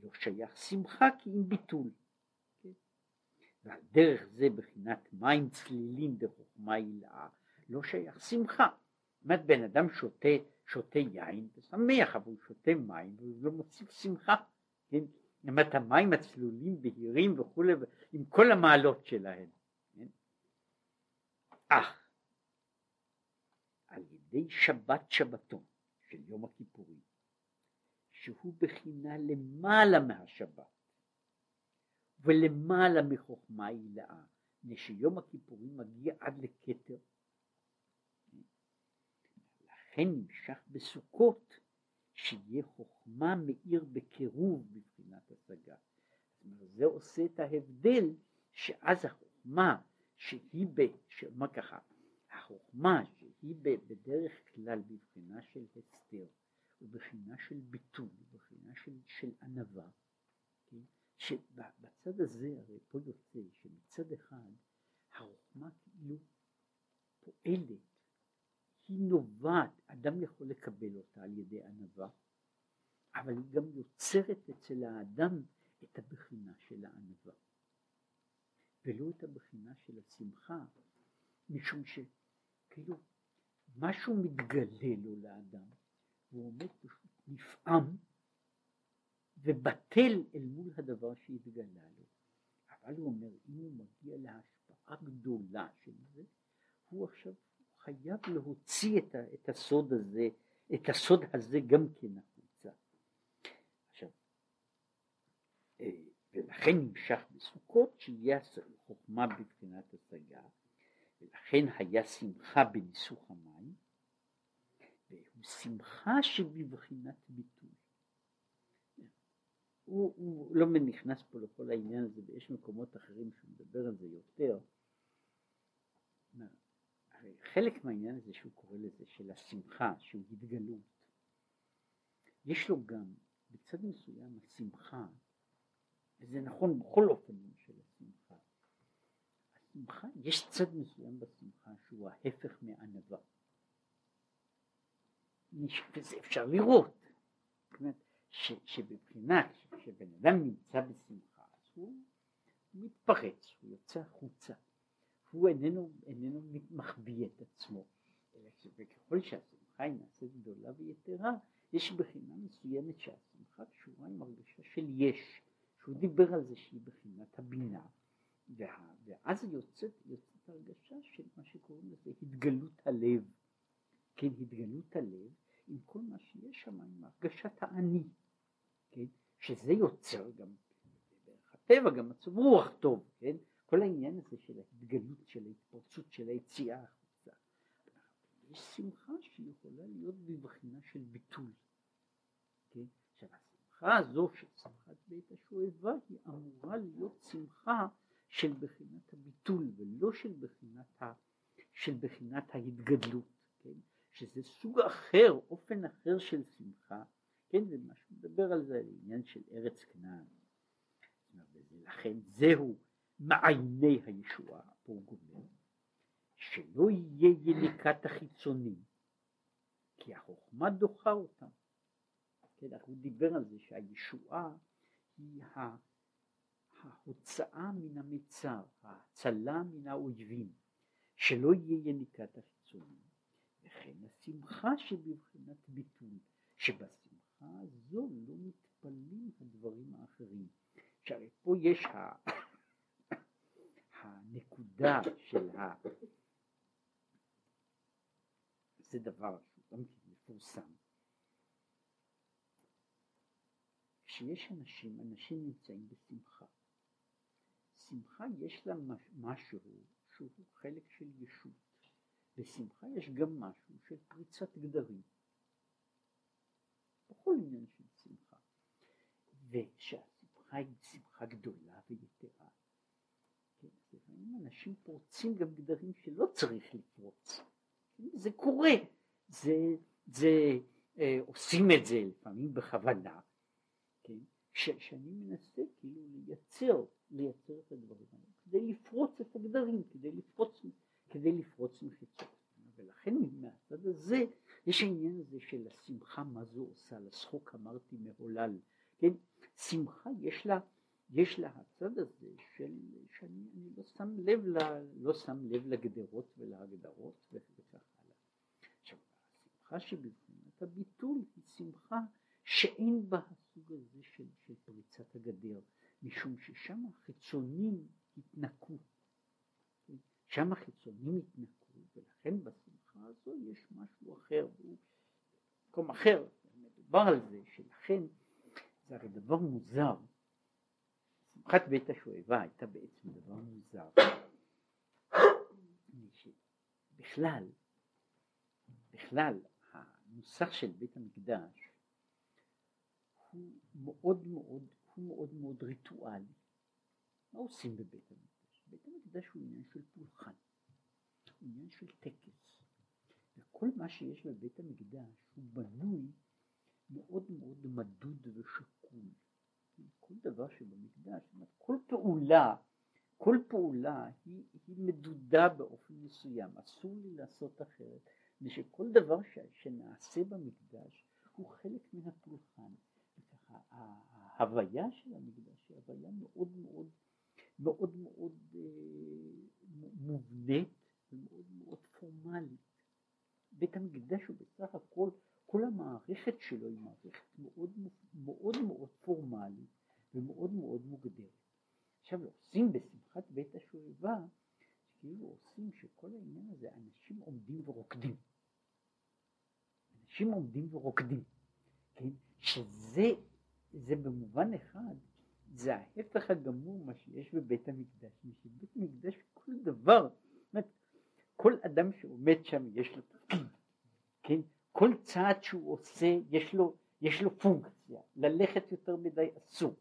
לא שייך שמחה כי אם ביטול. כן? ועל דרך זה בחינת מים צלילים בחוכמה הילאה, לא שייך שמחה. אומרת, בן אדם שותה, שותה יין, זה שמח, אבל הוא שותה מים, והוא לא מוסיף שמחה. כן? זאת המים הצלולים בהירים וכולי עם כל המעלות שלהם כן? אך על ידי שבת שבתון של יום הכיפורים, שהוא בחינה למעלה מהשבת ולמעלה מחוכמה הילאה, מפני שיום הכיפורים מגיע עד לכתר. לכן נמשך בסוכות שיהיה חוכמה מאיר בקירוב בבחינת השגה. זה עושה את ההבדל שאז החוכמה שהיא, ב, שאומר ככה, החוכמה שהיא בדרך כלל בבחינה של הסתר ובחינה של ביטול, ובחינה של, של ענווה, כן? שבצד הזה הרי פה יוצא שמצד אחד החוכמה כאילו פועלת, היא נובעת, אדם יכול לקבל אותה על ידי ענווה, אבל היא גם יוצרת אצל האדם את הבחינה של הענווה, ולא את הבחינה של השמחה, משום שכאילו משהו מתגלה לו לאדם, והוא עומד פשוט נפעם ובטל אל מול הדבר שהתגלה לו. אבל הוא אומר, אם הוא מגיע להשפעה גדולה של זה, הוא עכשיו חייב להוציא את, את הסוד הזה, את הסוד הזה גם כן החוצה. עכשיו, אה, ולכן נמשך בסוכות שיהיה חוכמה בבחינת השגה, ולכן היה שמחה בניסוך המים, והוא שמחה שבבחינת ביטוי. הוא, הוא לא נכנס פה לכל העניין הזה, ויש מקומות אחרים שהוא מדבר על זה יותר. חלק מהעניין הזה שהוא קורא לזה, של השמחה, שהוא התגלות, יש לו גם בצד מסוים השמחה, וזה נכון בכל אופנים של השמחה, השמחה, יש צד מסוים בשמחה שהוא ההפך מענווה. וזה אפשר לראות. זאת אומרת, ש, שבבחינה, כשבן אדם נמצא בשמחה, אז הוא מתפרץ, הוא יוצא החוצה, הוא איננו, איננו מחביא את עצמו, אלא שככל שהשמחה היא נעשית גדולה ויתרה, יש בחינה מסוימת שהשמחה קשורה עם הרגשה של יש, שהוא דיבר על זה שהיא בחינת הבינה, וה, ואז יוצאת, יוצאת הרגשה של מה שקוראים לזה התגלות הלב, כן, התגלות הלב עם כל מה שיש שם, עם הרגשת האני. כן? שזה יוצר גם דרך הטבע גם מצב רוח טוב, כן? כל העניין הזה של ההתגלות, של ההתפרצות, של היציאה החוצה. יש שמחה שיכולה להיות בבחינה של ביטול, כן? עכשיו השמחה הזו של שמחת בית השואבה היא אמורה להיות שמחה של בחינת הביטול ולא של בחינת, ה, של בחינת ההתגדלות, כן? שזה סוג אחר, אופן אחר של שמחה כן, זה מה שהוא מדבר על זה, עניין של ארץ כנען. ולכן זהו מעייני הישועה, פה הוא גומר, שלא יהיה יניקת החיצונים, כי החוכמה דוחה אותם. כן, הוא דיבר על זה שהישועה היא ההוצאה מן המצר, ההצלה מן האויבים, שלא יהיה יניקת החיצונים, וכן השמחה שבבחינת ביטול, שבשמחה הזו לא מתפלאים הדברים האחרים. שהרי פה יש ה... הנקודה של ה... זה דבר שהוא גם כן מפורסם. כשיש אנשים, אנשים נמצאים בשמחה. שמחה יש לה משהו שהוא חלק של ישות. בשמחה יש גם משהו של פריצת גדרים. בכל עניין של שמחה. ושהשמחה היא שמחה גדולה ויתרה. לפעמים אנשים פורצים גם גדרים שלא צריך לפרוץ. זה קורה. זה, זה, אה, עושים את זה לפעמים בכוונה. כן, ש, שאני מנסה כאילו לייצר, לייצר את הדברים האלה, כדי לפרוץ את הגדרים, כדי לפרוץ, כדי לפרוץ מחיצות. ולכן מהצד הזה יש העניין הזה של השמחה, מה זו עושה, לשחוק אמרתי מהולל, כן, שמחה יש לה, יש לה הצד הזה של, שאני לא שם לב, ל, לא שם לב לגדרות ולהגדרות וכך הלאה. עכשיו, השמחה שבבחינת הביטול היא שמחה שאין בה הסוג הזה של, של פריצת הגדר, משום ששם החיצונים התנקו, שם החיצונים התנקו, ולכן בשמחה הזו יש משהו אחר, והוא במקום אחר מדובר על זה שלכן זה הרי דבר מוזר שמחת בית השואבה הייתה בעצם דבר מוזר בכלל בכלל הנוסח של בית המקדש הוא מאוד מאוד הוא מאוד מאוד ריטואלי מה עושים בבית המקדש? בית המקדש הוא עניין של פולחן הוא עניין של טקס וכל מה שיש בבית המקדש הוא בנוי מאוד מאוד מדוד ושקול. כל דבר שבמקדש, כל פעולה, כל פעולה היא, היא מדודה באופן מסוים, אסור לי לעשות אחרת, ושכל דבר ש, שנעשה במקדש הוא חלק מן הפולחן. ההוויה של המקדש היא הוויה מאוד מאוד מאוד מאוד אה, מובנית ומאוד מאוד פורמלית. בית המקדש הוא בסך הכל, כל המערכת שלו היא מערכת מאוד מאוד מאוד פורמלית ומאוד מאוד מוגדרת. עכשיו עושים בשמחת בית השואבה, כאילו עושים שכל העניין הזה, אנשים עומדים ורוקדים. אנשים עומדים ורוקדים, כן? שזה זה במובן אחד, זה ההפך הגמור מה שיש בבית המקדש. בבית המקדש כל דבר, כל אדם שעומד שם יש לו תפקיד, כן? כל צעד שהוא עושה יש לו, יש לו פונקציה, ללכת יותר מדי אסור,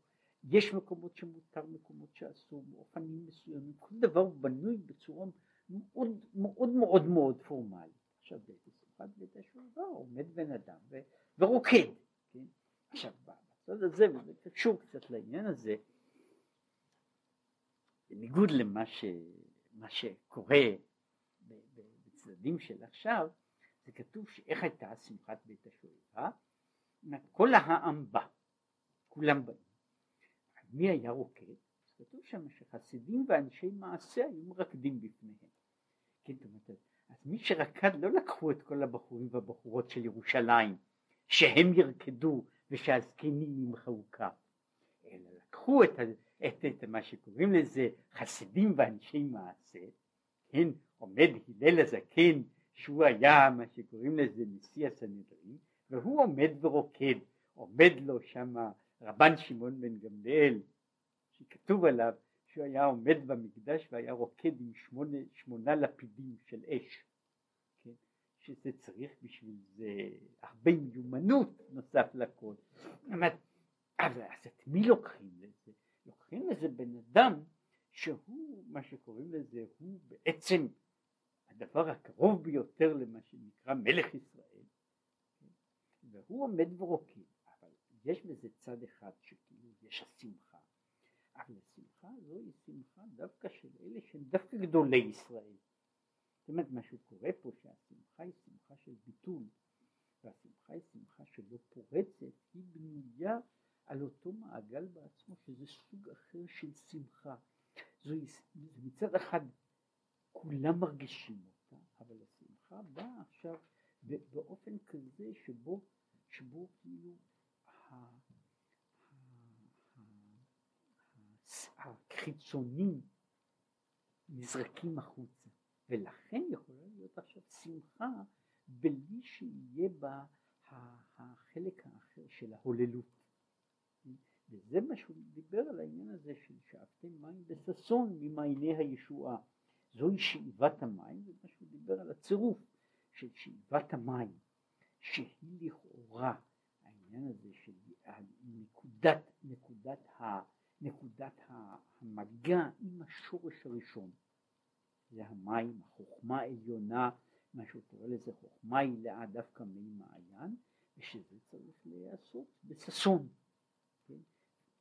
יש מקומות שמותר, מקומות שאסור, באופנים מסוימים, כל דבר בנוי בצורה מאוד מאוד מאוד מאוד פורמלית. עכשיו בשמחת בית השואבה עומד בן אדם ו, ורוקד, כן? עכשיו בצד הזה, וזה קשור קצת לעניין הזה, בניגוד למה ש, שקורה בצדדים של עכשיו, זה כתוב שאיך הייתה שמחת בית השואבה, כל העם בא, כולם באים. מי היה רוקד? כתוב שם שחסידים ואנשי מעשה היו מרקדים בפניהם. כן, זאת אומרת, אז מי שרקד לא לקחו את כל הבחורים והבחורות של ירושלים שהם ירקדו ושהזקנים ימחאו כף, אלא לקחו את, את, את מה שקוראים לזה חסידים ואנשי מעשה, כן, עומד הלל הזקן שהוא היה מה שקוראים לזה נשיא הסנהדרין והוא עומד ורוקד עומד לו שם רבן שמעון בן גמליאל שכתוב עליו שהוא היה עומד במקדש והיה רוקד עם שמונה, שמונה לפידים של אש כן? שזה צריך בשביל זה הרבה מיומנות נוסף לכל אז, אז את מי לוקחים לזה? לוקחים לזה בן אדם שהוא מה שקוראים לזה הוא בעצם הדבר הקרוב ביותר למה שנקרא מלך ישראל, והוא עומד ורוקד, אבל יש בזה צד אחד שכאילו יש השמחה, אבל השמחה הזו היא שמחה דווקא של אלה שהם דווקא גדולי ישראל. זאת אומרת מה שקורה פה שהשמחה היא שמחה של ביטול והשמחה היא שמחה שלא פורצת, היא בנויה על אותו מעגל בעצמו שזה סוג אחר של שמחה. זו מצד אחד כולם מרגישים אותה, אבל השמחה באה עכשיו באופן כזה שבו, שבו כאילו החיצונים נזרקים החוצה, ולכן יכולה להיות עכשיו שמחה בלי שיהיה בה החלק האחר של ההוללות. וזה מה שהוא דיבר על העניין הזה של שאבתם מים בששון ממעייני הישועה. זוהי שאיבת המים, ומה שהוא דיבר על הצירוף של שאיבת המים, שהיא לכאורה העניין הזה של נקודת, נקודת, ה, נקודת המגע עם השורש הראשון. זה המים, החוכמה העליונה, מה שהוא קורא לזה חוכמה הילאה דווקא מי מעיין, ושזה צריך להיעשות בששון. כן?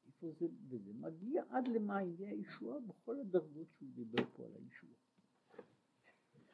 איפה זה, וזה מגיע עד למעייני הישועה בכל הדרגות שהוא דיבר פה על הישועה.